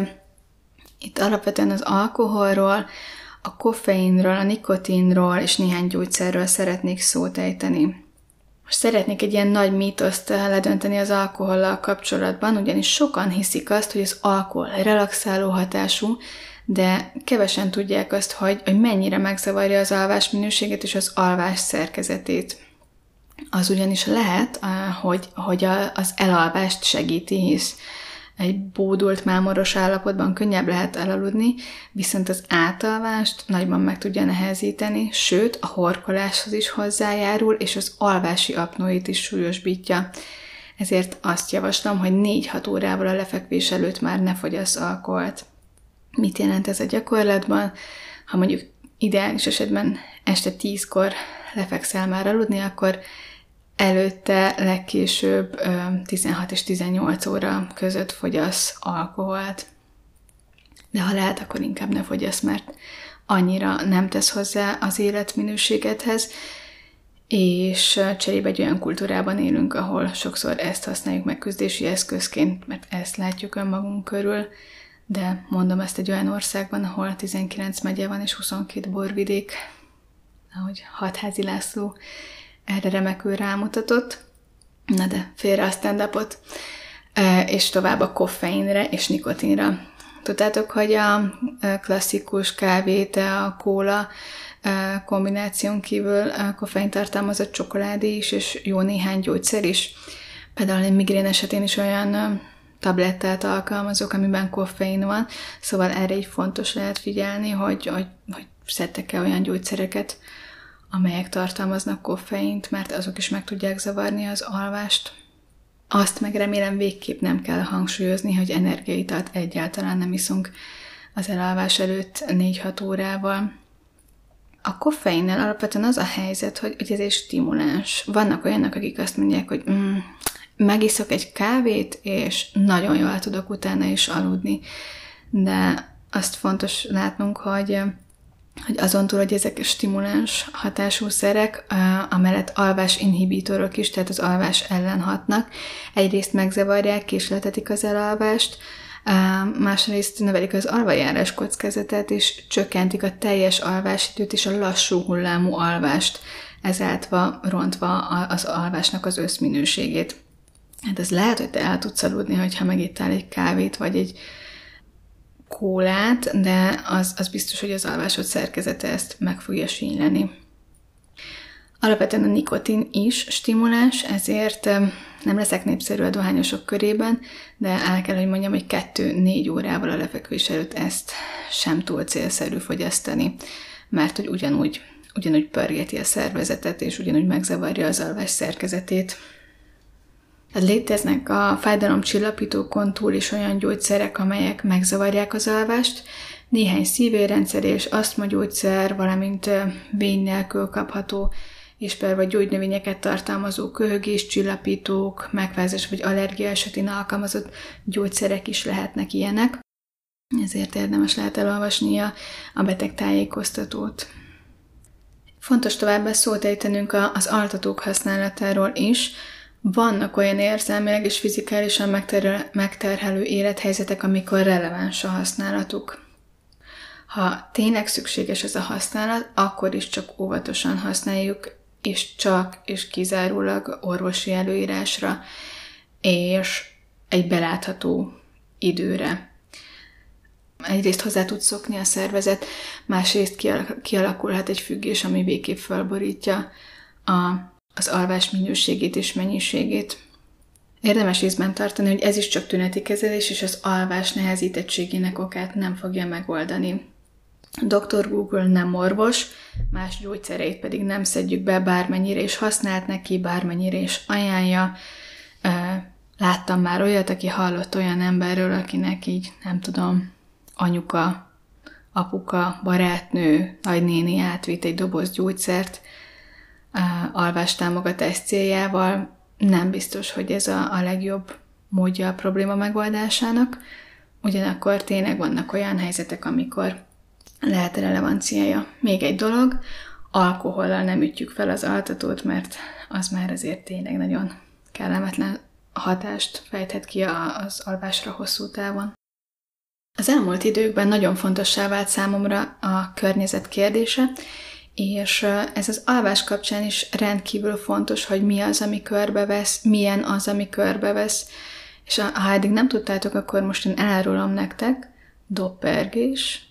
Speaker 1: itt alapvetően az alkoholról, a koffeinről, a nikotinról és néhány gyógyszerről szeretnék szót ejteni. Most szeretnék egy ilyen nagy mítoszt ledönteni az alkohollal kapcsolatban, ugyanis sokan hiszik azt, hogy az alkohol relaxáló hatású, de kevesen tudják azt, hogy, hogy mennyire megzavarja az alvás minőségét és az alvás szerkezetét. Az ugyanis lehet, hogy, hogy az elalvást segíti, hisz egy bódult mámoros állapotban könnyebb lehet elaludni, viszont az átalvást nagyban meg tudja nehezíteni, sőt a horkoláshoz is hozzájárul, és az alvási apnóit is súlyosbítja. Ezért azt javaslom, hogy 4-6 órával a lefekvés előtt már ne fogyasz alkoholt. Mit jelent ez a gyakorlatban? Ha mondjuk ideális esetben este 10-kor lefekszel már aludni, akkor előtte legkésőbb 16 és 18 óra között fogyasz alkoholt. De ha lehet, akkor inkább ne fogyasz, mert annyira nem tesz hozzá az életminőségedhez, és cserébe egy olyan kultúrában élünk, ahol sokszor ezt használjuk megküzdési eszközként, mert ezt látjuk önmagunk körül, de mondom ezt egy olyan országban, ahol 19 megye van és 22 borvidék, ahogy Hatházi László erre remekül rámutatott. Na de félre a stand és tovább a koffeinre és nikotinra. Tudtátok, hogy a klasszikus kávét, a kóla kombináción kívül koffein tartalmazott csokoládé is, és jó néhány gyógyszer is. Például egy migrén esetén is olyan tablettát alkalmazok, amiben koffein van, szóval erre így fontos lehet figyelni, hogy, hogy, hogy szedtek-e olyan gyógyszereket, amelyek tartalmaznak koffeint, mert azok is meg tudják zavarni az alvást. Azt meg remélem végképp nem kell hangsúlyozni, hogy energiaitalt egyáltalán nem iszunk az elalvás előtt 4-6 órával. A koffeinnel alapvetően az a helyzet, hogy, hogy ez egy stimuláns. Vannak olyanok, akik azt mondják, hogy mm, megiszok egy kávét, és nagyon jól tudok utána is aludni. De azt fontos látnunk, hogy hogy azon túl, hogy ezek stimuláns hatású szerek, amellett alvás inhibitorok is, tehát az alvás ellen hatnak. Egyrészt megzavarják, késletetik az elalvást, másrészt növelik az alvajárás kockázatát, és csökkentik a teljes alvásidőt és a lassú hullámú alvást, ezáltal rontva az alvásnak az összminőségét. Hát ez lehet, hogy te el tudsz aludni, hogyha megittál egy kávét, vagy egy kólát, de az, az biztos, hogy az alvásod szerkezete ezt meg fogja sínyleni. Alapvetően a nikotin is stimulás, ezért nem leszek népszerű a dohányosok körében, de el kell, hogy mondjam, hogy 2-4 órával a lefekvés előtt ezt sem túl célszerű fogyasztani, mert hogy ugyanúgy, ugyanúgy pörgeti a szervezetet, és ugyanúgy megzavarja az alvás szerkezetét. Tehát léteznek a fájdalomcsillapítókon túl is olyan gyógyszerek, amelyek megzavarják az alvást, néhány szívérrendszer és asztmagyógyszer, valamint vény nélkül kapható per vagy gyógynövényeket tartalmazó köhögés, csillapítók, megvázás vagy allergia esetén alkalmazott gyógyszerek is lehetnek ilyenek. Ezért érdemes lehet elolvasni a, a beteg tájékoztatót. Fontos továbbá szót ejtenünk az altatók használatáról is, vannak olyan érzelmileg és fizikálisan megter- megterhelő élethelyzetek, amikor releváns a használatuk. Ha tényleg szükséges ez a használat, akkor is csak óvatosan használjuk, és csak és kizárólag orvosi előírásra, és egy belátható időre. Egyrészt hozzá tud szokni a szervezet, másrészt kialakulhat egy függés, ami végképp felborítja a az alvás minőségét és mennyiségét. Érdemes észben tartani, hogy ez is csak tüneti kezelés, és az alvás nehezítettségének okát nem fogja megoldani. Dr. Google nem orvos, más gyógyszereit pedig nem szedjük be, bármennyire is használt neki, bármennyire is ajánlja. Láttam már olyat, aki hallott olyan emberről, akinek így, nem tudom, anyuka, apuka, barátnő, nagynéni átvitt egy doboz gyógyszert, alvástámogatás céljával nem biztos, hogy ez a, a legjobb módja a probléma megoldásának, ugyanakkor tényleg vannak olyan helyzetek, amikor lehet relevanciája. Még egy dolog, alkohollal nem ütjük fel az altatót, mert az már azért tényleg nagyon kellemetlen hatást fejthet ki az alvásra hosszú távon. Az elmúlt időkben nagyon fontossá vált számomra a környezet kérdése, és ez az alvás kapcsán is rendkívül fontos, hogy mi az, ami körbevesz, milyen az, ami körbevesz, és ha eddig nem tudtátok, akkor most én elárulom nektek, doppergés,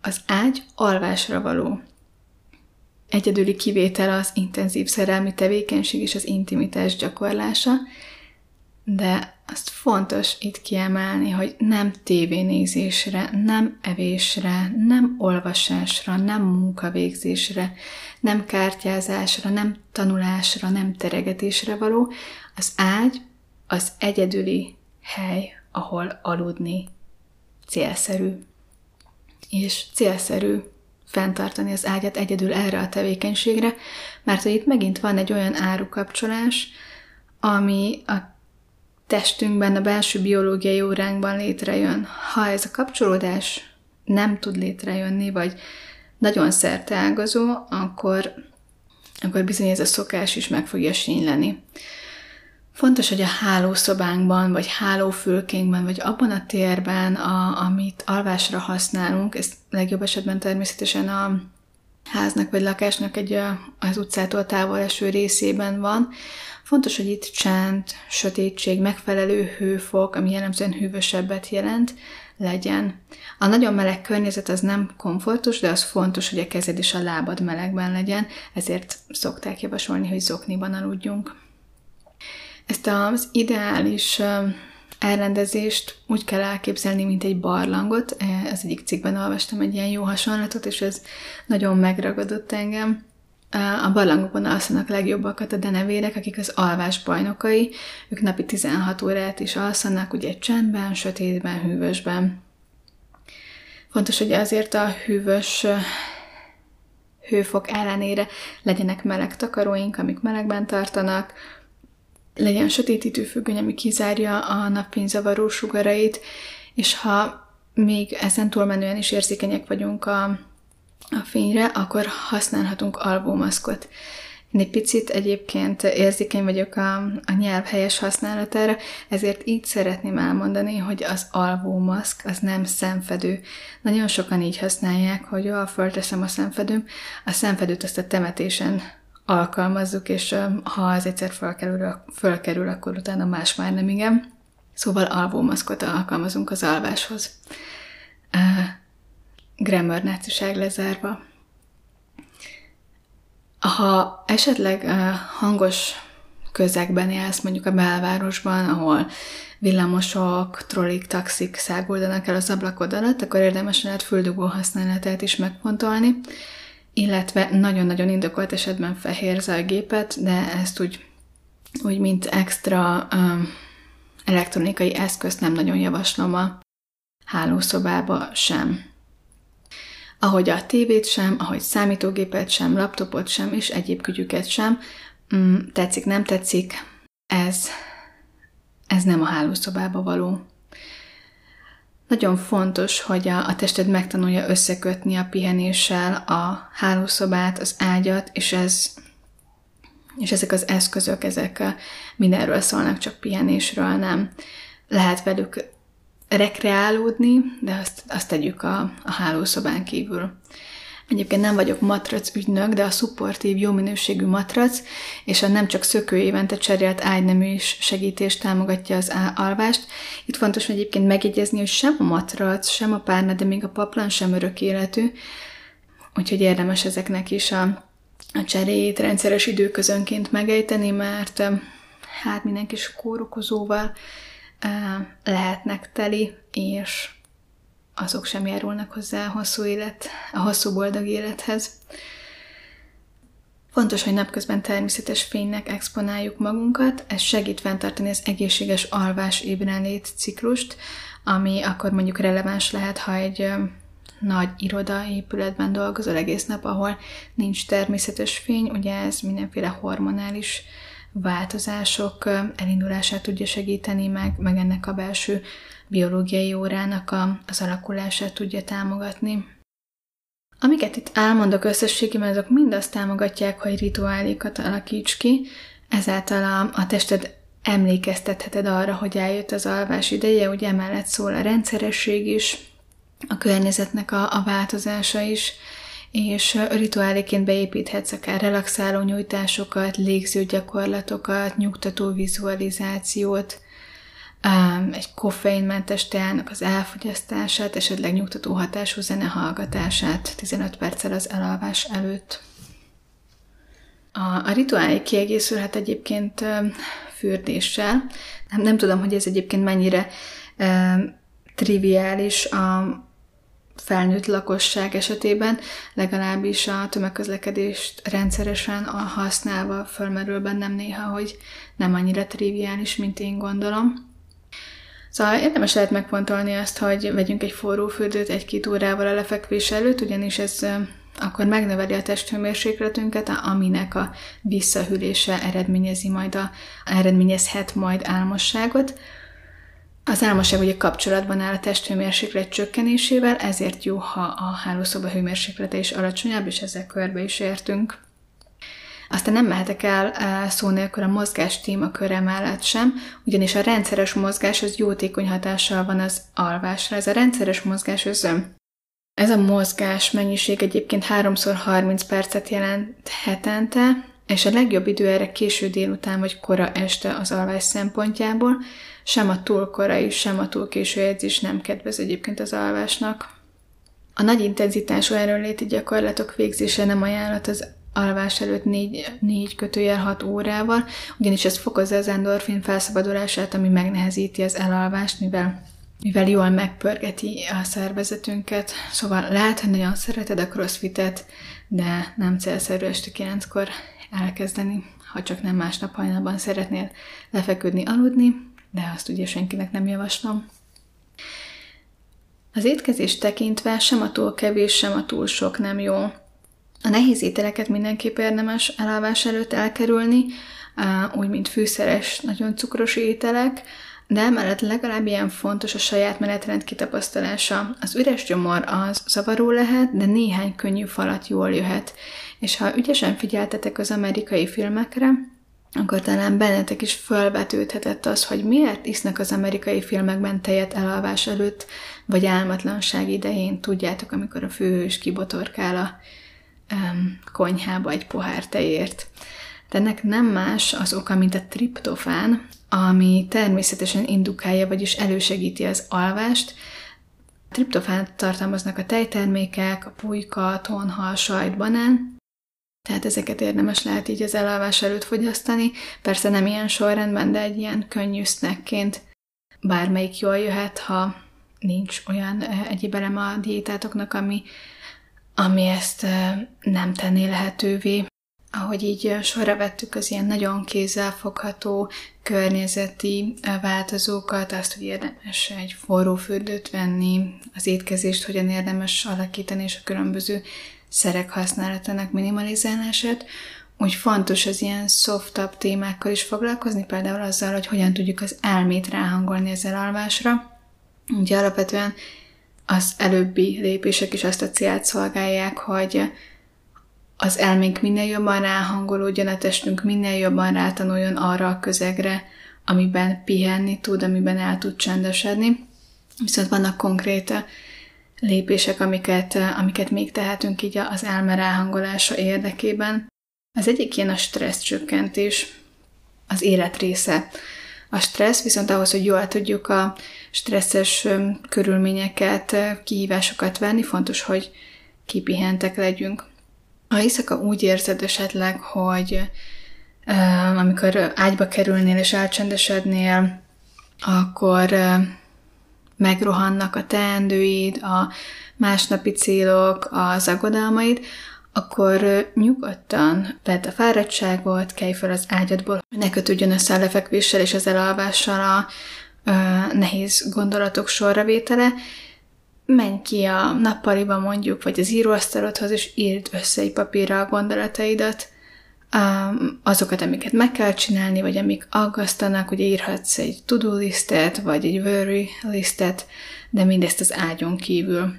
Speaker 1: az ágy alvásra való. Egyedüli kivétel az intenzív szerelmi tevékenység és az intimitás gyakorlása, de azt fontos itt kiemelni, hogy nem tévénézésre, nem evésre, nem olvasásra, nem munkavégzésre, nem kártyázásra, nem tanulásra, nem teregetésre való. Az ágy az egyedüli hely, ahol aludni célszerű. És célszerű fenntartani az ágyat egyedül erre a tevékenységre, mert hogy itt megint van egy olyan árukapcsolás, ami a testünkben, a belső biológiai óránkban létrejön. Ha ez a kapcsolódás nem tud létrejönni, vagy nagyon szerteágazó, akkor, akkor bizony ez a szokás is meg fogja sínyleni. Fontos, hogy a hálószobánkban, vagy hálófülkénkben, vagy abban a térben, a, amit alvásra használunk, ez legjobb esetben természetesen a háznak vagy lakásnak egy az utcától távol eső részében van, Fontos, hogy itt csend, sötétség, megfelelő hőfok, ami jellemzően hűvösebbet jelent, legyen. A nagyon meleg környezet az nem komfortos, de az fontos, hogy a kezed és a lábad melegben legyen, ezért szokták javasolni, hogy zokniban aludjunk. Ezt az ideális elrendezést úgy kell elképzelni, mint egy barlangot. Az egyik cikkben olvastam egy ilyen jó hasonlatot, és ez nagyon megragadott engem. A barlangokon alszanak legjobbakat a denevérek, akik az alvás bajnokai. Ők napi 16 órát is alszanak, ugye csendben, sötétben, hűvösben. Fontos, hogy azért a hűvös hőfok ellenére legyenek meleg takaróink, amik melegben tartanak, legyen sötétítő függöny, ami kizárja a napfényzavaró sugarait, és ha még ezen túlmenően is érzékenyek vagyunk a a fényre, akkor használhatunk alvómaszkot. Én egy picit egyébként érzékeny vagyok a, a nyelv helyes használatára, ezért így szeretném elmondani, hogy az alvómaszk az nem szemfedő. Nagyon sokan így használják, hogy jó, fölteszem a szemfedőm, a szemfedőt azt a temetésen alkalmazzuk, és ha az egyszer fölkerül, fölkerül akkor utána más már nem igen. Szóval alvómaszkot alkalmazunk az alváshoz grammar náciság lezárva. Ha esetleg hangos közegben élsz, mondjuk a belvárosban, ahol villamosok, trollik, taxik száguldanak el az ablakod alatt, akkor érdemes lehet füldugó használatát is megfontolni, illetve nagyon-nagyon indokolt esetben fehér zajgépet, de ezt úgy, úgy mint extra um, elektronikai eszközt nem nagyon javaslom a hálószobába sem ahogy a tévét sem, ahogy számítógépet sem, laptopot sem, és egyéb kütyüket sem. Mm, tetszik, nem tetszik, ez, ez nem a hálószobába való. Nagyon fontos, hogy a, a tested megtanulja összekötni a pihenéssel a hálószobát, az ágyat, és ez és ezek az eszközök, ezek mindenről szólnak, csak pihenésről nem. Lehet velük rekreálódni, de azt, azt tegyük a, a hálószobán kívül. Egyébként nem vagyok matrac ügynök, de a szupportív, jó minőségű matrac és a nem csak szökő évente cserélt ágynemű is segítést támogatja az alvást. Itt fontos egyébként megjegyezni, hogy sem a matrac, sem a párna, de még a paplan sem örök életű, úgyhogy érdemes ezeknek is a, a cseréjét rendszeres időközönként megejteni, mert hát mindenki kórokozóval lehetnek teli, és azok sem járulnak hozzá a hosszú élet, a hosszú boldog élethez. Fontos, hogy napközben természetes fénynek exponáljuk magunkat, ez segít fenntartani az egészséges alvás ébrenlét ciklust, ami akkor mondjuk releváns lehet, ha egy nagy iroda épületben dolgozol egész nap, ahol nincs természetes fény, ugye ez mindenféle hormonális változások elindulását tudja segíteni, meg, meg ennek a belső biológiai órának a, az alakulását tudja támogatni. Amiket itt elmondok összességében, azok mind azt támogatják, hogy rituálékat alakíts ki, ezáltal a, a tested emlékeztetheted arra, hogy eljött az alvás ideje, ugye emellett szól a rendszeresség is, a környezetnek a, a változása is, és rituáléként beépíthetsz akár relaxáló nyújtásokat, légző gyakorlatokat, nyugtató vizualizációt, egy koffeinmentes teának az elfogyasztását, esetleg nyugtató hatású zene hallgatását 15 perccel az elalvás előtt. A, a rituálé kiegészülhet egyébként fürdéssel. Nem, nem tudom, hogy ez egyébként mennyire e, triviális a felnőtt lakosság esetében, legalábbis a tömegközlekedést rendszeresen a használva fölmerül bennem néha, hogy nem annyira triviális, mint én gondolom. Szóval érdemes lehet megfontolni azt, hogy vegyünk egy forró fürdőt egy-két órával a lefekvés előtt, ugyanis ez akkor megnöveli a testhőmérsékletünket, aminek a visszahűlése eredményezi majd a, eredményezhet majd álmosságot. Az álmosság ugye kapcsolatban áll a testhőmérséklet csökkenésével, ezért jó, ha a hálószoba hőmérséklete is alacsonyabb, és ezzel körbe is értünk. Aztán nem mehetek el szó nélkül a mozgás témaköre mellett sem, ugyanis a rendszeres mozgás az jótékony hatással van az alvásra. Ez a rendszeres mozgás az ez a mozgás mennyiség egyébként 3x30 percet jelent hetente, és a legjobb idő erre késő délután vagy kora este az alvás szempontjából, sem a túl korai, sem a túl késő edzés nem kedvez egyébként az alvásnak. A nagy intenzitású erőnléti gyakorlatok végzése nem ajánlat az alvás előtt 4, 4 kötőjel 6 órával, ugyanis ez fokozza az endorfin felszabadulását, ami megnehezíti az elalvást, mivel mivel jól megpörgeti a szervezetünket. Szóval lehet, hogy nagyon szereted a crossfitet, de nem célszerű este 9-kor elkezdeni, ha csak nem másnap hajnalban szeretnél lefeküdni, aludni, de azt ugye senkinek nem javaslom. Az étkezést tekintve sem a túl kevés, sem a túl sok nem jó. A nehéz ételeket mindenképp érdemes elalvás előtt elkerülni, úgy, mint fűszeres, nagyon cukros ételek, de emellett legalább ilyen fontos a saját menetrend kitapasztalása. Az üres gyomor az zavaró lehet, de néhány könnyű falat jól jöhet. És ha ügyesen figyeltetek az amerikai filmekre, akkor talán bennetek is felvetődhetett az, hogy miért isznak az amerikai filmekben tejet elalvás előtt, vagy álmatlanság idején, tudjátok, amikor a főhős kibotorkál a konyhába egy pohár tejért. De ennek nem más az oka, mint a triptofán, ami természetesen indukálja, vagyis elősegíti az alvást. Triptofánt tartalmaznak a tejtermékek, a pulyka, a tonhal, sajt, banán, tehát ezeket érdemes lehet így az elalvás előtt fogyasztani. Persze nem ilyen sorrendben, de egy ilyen könnyű snackként bármelyik jól jöhet, ha nincs olyan egyéb elem a diétátoknak, ami, ami ezt nem tenné lehetővé ahogy így sorra vettük az ilyen nagyon kézzelfogható környezeti változókat, azt, hogy érdemes egy forró fürdőt venni, az étkezést hogyan érdemes alakítani, és a különböző szerek használatának minimalizálását, úgy fontos az ilyen softabb témákkal is foglalkozni, például azzal, hogy hogyan tudjuk az elmét ráhangolni az elalvásra. Ugye alapvetően az előbbi lépések is azt a célt szolgálják, hogy az elménk minél jobban ráhangolódjon, a testünk minél jobban rátanuljon arra a közegre, amiben pihenni tud, amiben el tud csendesedni. Viszont vannak konkrét lépések, amiket, amiket még tehetünk így az elme ráhangolása érdekében. Az egyik ilyen a stressz csökkentés, az élet része. A stressz viszont ahhoz, hogy jól tudjuk a stresszes körülményeket, kihívásokat venni, fontos, hogy kipihentek legyünk. Ha éjszaka úgy érzed esetleg, hogy amikor ágyba kerülnél és elcsendesednél, akkor megrohannak a teendőid, a másnapi célok, az aggodalmaid, akkor nyugodtan vedd a fáradtságot, kelj fel az ágyadból, hogy ne kötődjön össze a lefekvéssel és az elalvással a uh, nehéz gondolatok sorravétele, menj ki a nappaliba mondjuk, vagy az íróasztalodhoz, és írd össze egy papírra a gondolataidat, azokat, amiket meg kell csinálni, vagy amik aggasztanak, ugye írhatsz egy to-do listet, vagy egy worry listet, de mindezt az ágyon kívül.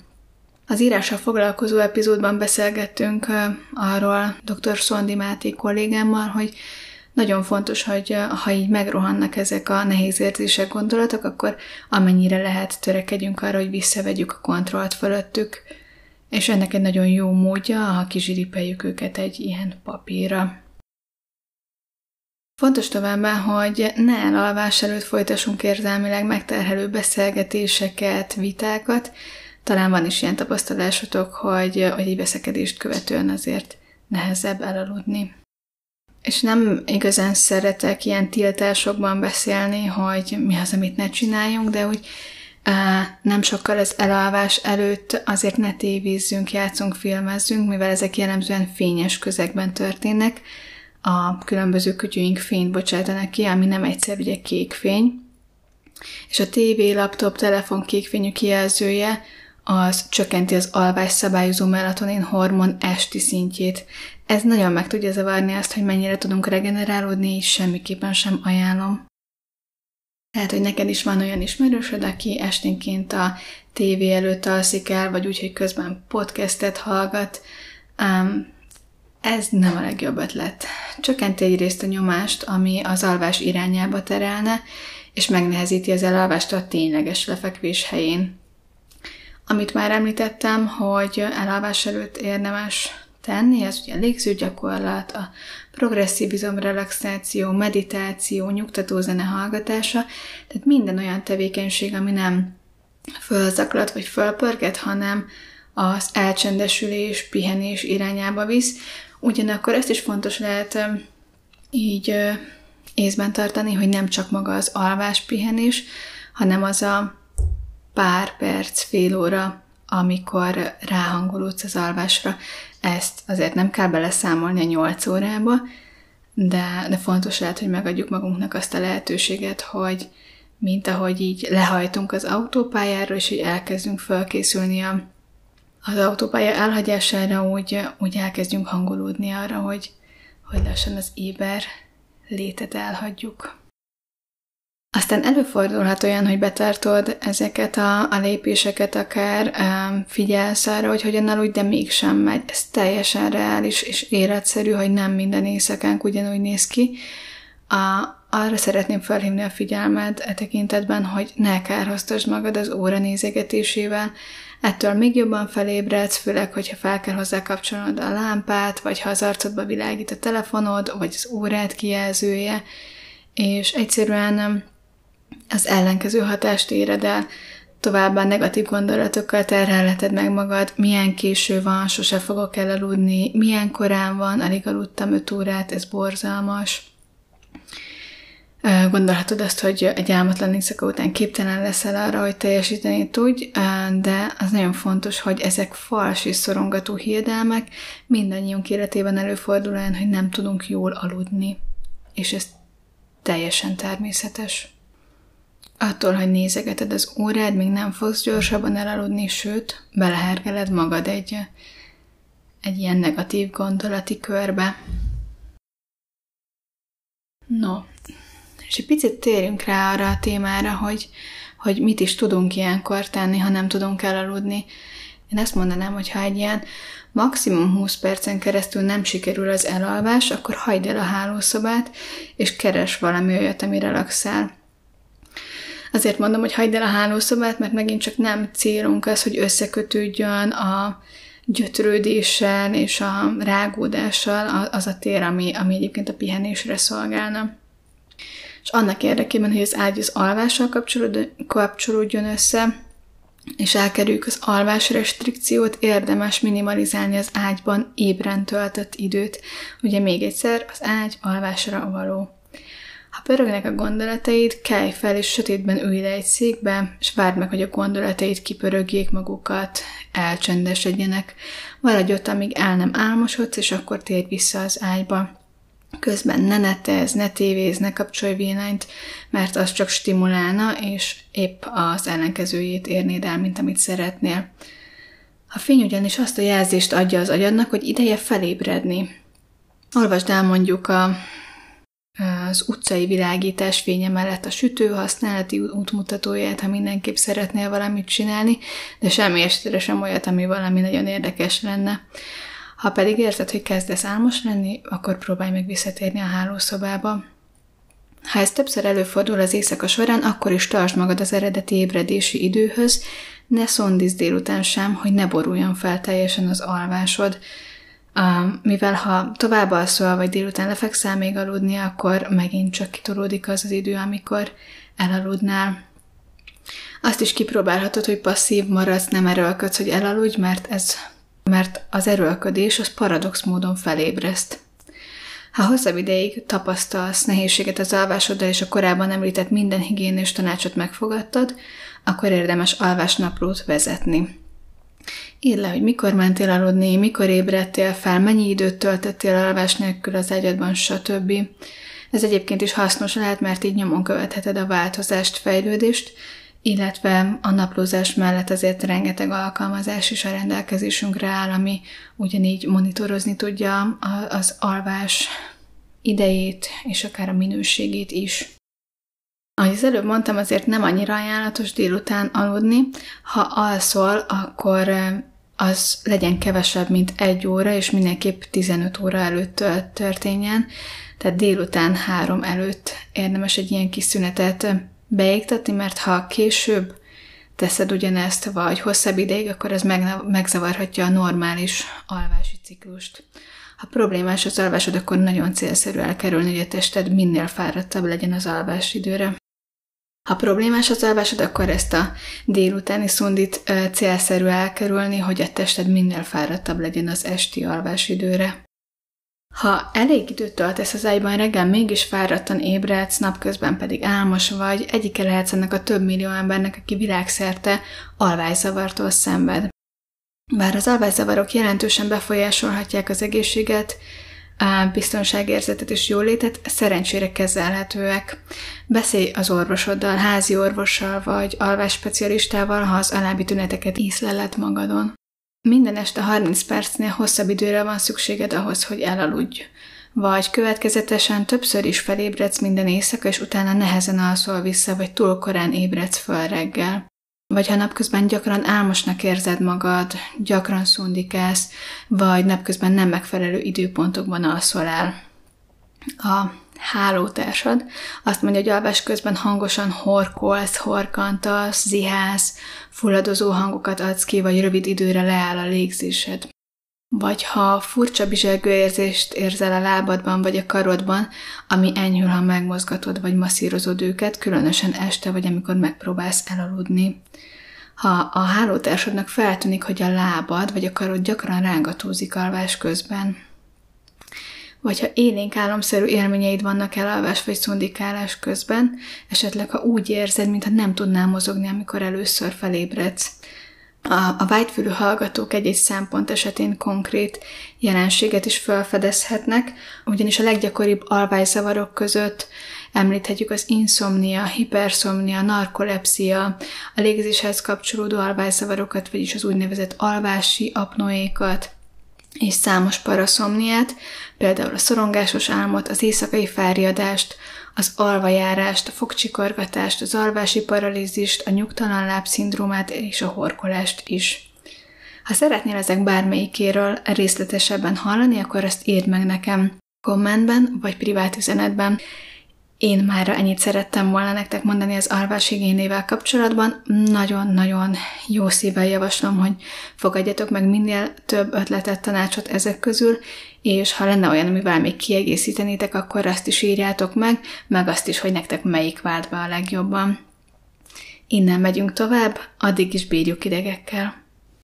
Speaker 1: Az írással foglalkozó epizódban beszélgettünk arról dr. Szondi Máté kollégámmal, hogy nagyon fontos, hogy ha így megrohannak ezek a nehéz érzések, gondolatok, akkor amennyire lehet törekedjünk arra, hogy visszavegyük a kontrollt fölöttük, és ennek egy nagyon jó módja, ha kizsiripeljük őket egy ilyen papírra. Fontos továbbá, hogy ne elalvás előtt folytassunk érzelmileg megterhelő beszélgetéseket, vitákat. Talán van is ilyen tapasztalásotok, hogy, hogy egy veszekedést követően azért nehezebb elaludni. És nem igazán szeretek ilyen tiltásokban beszélni, hogy mi az, amit ne csináljunk, de úgy nem sokkal az elalvás előtt azért ne tévízzünk, játszunk, filmezzünk, mivel ezek jellemzően fényes közegben történnek, a különböző kütyűink fényt bocsátanak ki, ami nem egyszer ugye kék fény, és a tévé, laptop, telefon kékfényű kijelzője az csökkenti az alvás szabályozó melatonin hormon esti szintjét. Ez nagyon meg tudja zavarni azt, hogy mennyire tudunk regenerálódni, és semmiképpen sem ajánlom. Lehet, hogy neked is van olyan ismerősöd, aki esténként a tévé előtt alszik el, vagy úgy, hogy közben podcastet hallgat. Um, ez nem a legjobb ötlet. Csökkenti egyrészt a nyomást, ami az alvás irányába terelne, és megnehezíti az elalvást a tényleges lefekvés helyén. Amit már említettem, hogy elalvás előtt érdemes tenni, ez ugye légzőgyakorlat, a progresszív izomrelaxáció, meditáció, nyugtató zene hallgatása, tehát minden olyan tevékenység, ami nem fölzaklat vagy fölpörget, hanem az elcsendesülés, pihenés irányába visz. Ugyanakkor ezt is fontos lehet így észben tartani, hogy nem csak maga az alvás pihenés, hanem az a pár perc, fél óra, amikor ráhangolódsz az alvásra. Ezt azért nem kell beleszámolni a 8 órába, de, de fontos lehet, hogy megadjuk magunknak azt a lehetőséget, hogy mint ahogy így lehajtunk az autópályára, és így elkezdünk felkészülni a, az autópálya elhagyására, úgy, úgy elkezdjünk hangolódni arra, hogy, hogy lassan az éber létet elhagyjuk. Aztán előfordulhat olyan, hogy betartod ezeket a, a lépéseket, akár um, figyelsz arra, hogy hogyan aludj, de mégsem megy. Ez teljesen reális és életszerű, hogy nem minden éjszakánk ugyanúgy néz ki. A, arra szeretném felhívni a figyelmed e tekintetben, hogy ne kárhoztasd magad az óra nézegetésével, ettől még jobban felébredsz, főleg, hogyha fel kell hozzá kapcsolnod a lámpát, vagy ha az arcodba világít a telefonod, vagy az órát kijelzője, és egyszerűen az ellenkező hatást éred el, továbbá negatív gondolatokkal terhelheted meg magad, milyen késő van, sose fogok elaludni, milyen korán van, alig aludtam 5 órát, ez borzalmas. Gondolhatod azt, hogy egy álmatlan éjszaka után képtelen leszel arra, hogy teljesíteni tudj, de az nagyon fontos, hogy ezek fals és szorongató hiedelmek mindannyiunk életében előfordul olyan, hogy nem tudunk jól aludni. És ez teljesen természetes. Attól, hogy nézegeted az órád, még nem fogsz gyorsabban elaludni, sőt, belehergeled magad egy, egy ilyen negatív gondolati körbe. No, és egy picit térjünk rá arra a témára, hogy, hogy mit is tudunk ilyenkor tenni, ha nem tudunk elaludni. Én ezt mondanám, hogy ha egy ilyen maximum 20 percen keresztül nem sikerül az elalvás, akkor hagyd el a hálószobát, és keres valami olyat, ami relaxál. Azért mondom, hogy hagyd el a hálószobát, mert megint csak nem célunk az, hogy összekötődjön a gyötrődéssel és a rágódással az a tér, ami, ami egyébként a pihenésre szolgálna. És annak érdekében, hogy az ágy az alvással kapcsolódjon össze, és elkerüljük az alvás restrikciót, érdemes minimalizálni az ágyban ébren töltött időt. Ugye még egyszer, az ágy alvásra való. Ha pörögnek a gondolataid, kelj fel, és sötétben ülj le egy székbe, és várd meg, hogy a gondolataid kipörögjék magukat, elcsendesedjenek. Maradj ott, amíg el nem álmosodsz, és akkor térj vissza az ágyba. Közben ne netez, ne tévéz, ne kapcsolj vénányt, mert az csak stimulálna, és épp az ellenkezőjét érnéd el, mint amit szeretnél. A fény ugyanis azt a jelzést adja az agyadnak, hogy ideje felébredni, Olvasd el mondjuk a, az utcai világítás fénye mellett a sütő használati útmutatóját, ha mindenképp szeretnél valamit csinálni, de semmi esetre sem olyat, ami valami nagyon érdekes lenne. Ha pedig érzed, hogy kezdesz álmos lenni, akkor próbálj meg visszatérni a hálószobába. Ha ez többször előfordul az éjszaka során, akkor is tartsd magad az eredeti ébredési időhöz, ne szondíz délután sem, hogy ne boruljon fel teljesen az alvásod. Mivel ha tovább alszol, vagy délután lefekszel még aludni, akkor megint csak kitolódik az az idő, amikor elaludnál. Azt is kipróbálhatod, hogy passzív maradsz, nem erőlködsz, hogy elaludj, mert ez mert az erőlködés az paradox módon felébreszt. Ha hosszabb ideig tapasztalsz nehézséget az alvásoddal, és a korábban említett minden higiénés tanácsot megfogadtad, akkor érdemes alvásnaplót vezetni. Írd le, hogy mikor mentél aludni, mikor ébredtél fel, mennyi időt töltöttél alvás nélkül az ágyadban, stb. Ez egyébként is hasznos lehet, mert így nyomon követheted a változást, fejlődést, illetve a naplózás mellett azért rengeteg alkalmazás is a rendelkezésünkre áll, ami ugyanígy monitorozni tudja az alvás idejét és akár a minőségét is. Ahogy az előbb mondtam, azért nem annyira ajánlatos délután aludni. Ha alszol, akkor az legyen kevesebb, mint egy óra, és mindenképp 15 óra előtt történjen. Tehát délután három előtt érdemes egy ilyen kis szünetet beégtetni, mert ha később teszed ugyanezt, vagy hosszabb ideig, akkor ez megzavarhatja a normális alvási ciklust. Ha problémás az alvásod, akkor nagyon célszerű elkerülni, hogy a tested minél fáradtabb legyen az alvás időre. Ha problémás az alvásod, akkor ezt a délutáni szundit célszerű elkerülni, hogy a tested minél fáradtabb legyen az esti alvásidőre. Ha elég időt töltesz az ágyban, reggel mégis fáradtan ébredsz, napközben pedig álmos vagy, egyike lehetsz ennek a több millió embernek, aki világszerte alvályzavartól szenved. Bár az alvályzavarok jelentősen befolyásolhatják az egészséget, biztonságérzetet és jólétet szerencsére kezelhetőek. Beszélj az orvosoddal, házi orvossal vagy alvásspecialistával, ha az alábbi tüneteket észleled magadon. Minden este 30 percnél hosszabb időre van szükséged ahhoz, hogy elaludj. Vagy következetesen többször is felébredsz minden éjszaka, és utána nehezen alszol vissza, vagy túl korán ébredsz föl reggel. Vagy ha napközben gyakran álmosnak érzed magad, gyakran szundikálsz, vagy napközben nem megfelelő időpontokban alszol el. A hálótársad azt mondja, hogy alvás közben hangosan horkolsz, horkantasz, zihász, fulladozó hangokat adsz ki, vagy rövid időre leáll a légzésed. Vagy ha furcsa bizsergő érzést érzel a lábadban vagy a karodban, ami enyhül, ha megmozgatod vagy masszírozod őket, különösen este vagy amikor megpróbálsz elaludni. Ha a hálótársadnak feltűnik, hogy a lábad vagy a karod gyakran rángatózik alvás közben, vagy ha élénk álomszerű élményeid vannak elalvás vagy szundikálás közben, esetleg ha úgy érzed, mintha nem tudnál mozogni, amikor először felébredsz. A, a vágyfülű hallgatók egy-egy szempont esetén konkrét jelenséget is felfedezhetnek, ugyanis a leggyakoribb alvályzavarok között említhetjük az inszomnia, hiperszomnia, narkolepsia, a légzéshez kapcsolódó alvályzavarokat, vagyis az úgynevezett alvási apnoékat, és számos paraszomniát, például a szorongásos álmot, az éjszakai fáriadást, az alvajárást, a fogcsikorgatást, az alvási paralízist, a nyugtalan lábszindrómát és a horkolást is. Ha szeretnél ezek bármelyikéről részletesebben hallani, akkor ezt írd meg nekem kommentben vagy privát üzenetben, én már ennyit szerettem volna nektek mondani az alvásigénével kapcsolatban. Nagyon-nagyon jó szívvel javaslom, hogy fogadjatok meg minél több ötletet, tanácsot ezek közül, és ha lenne olyan, amivel még kiegészítenétek, akkor azt is írjátok meg, meg azt is, hogy nektek melyik vált be a legjobban. Innen megyünk tovább, addig is bírjuk idegekkel.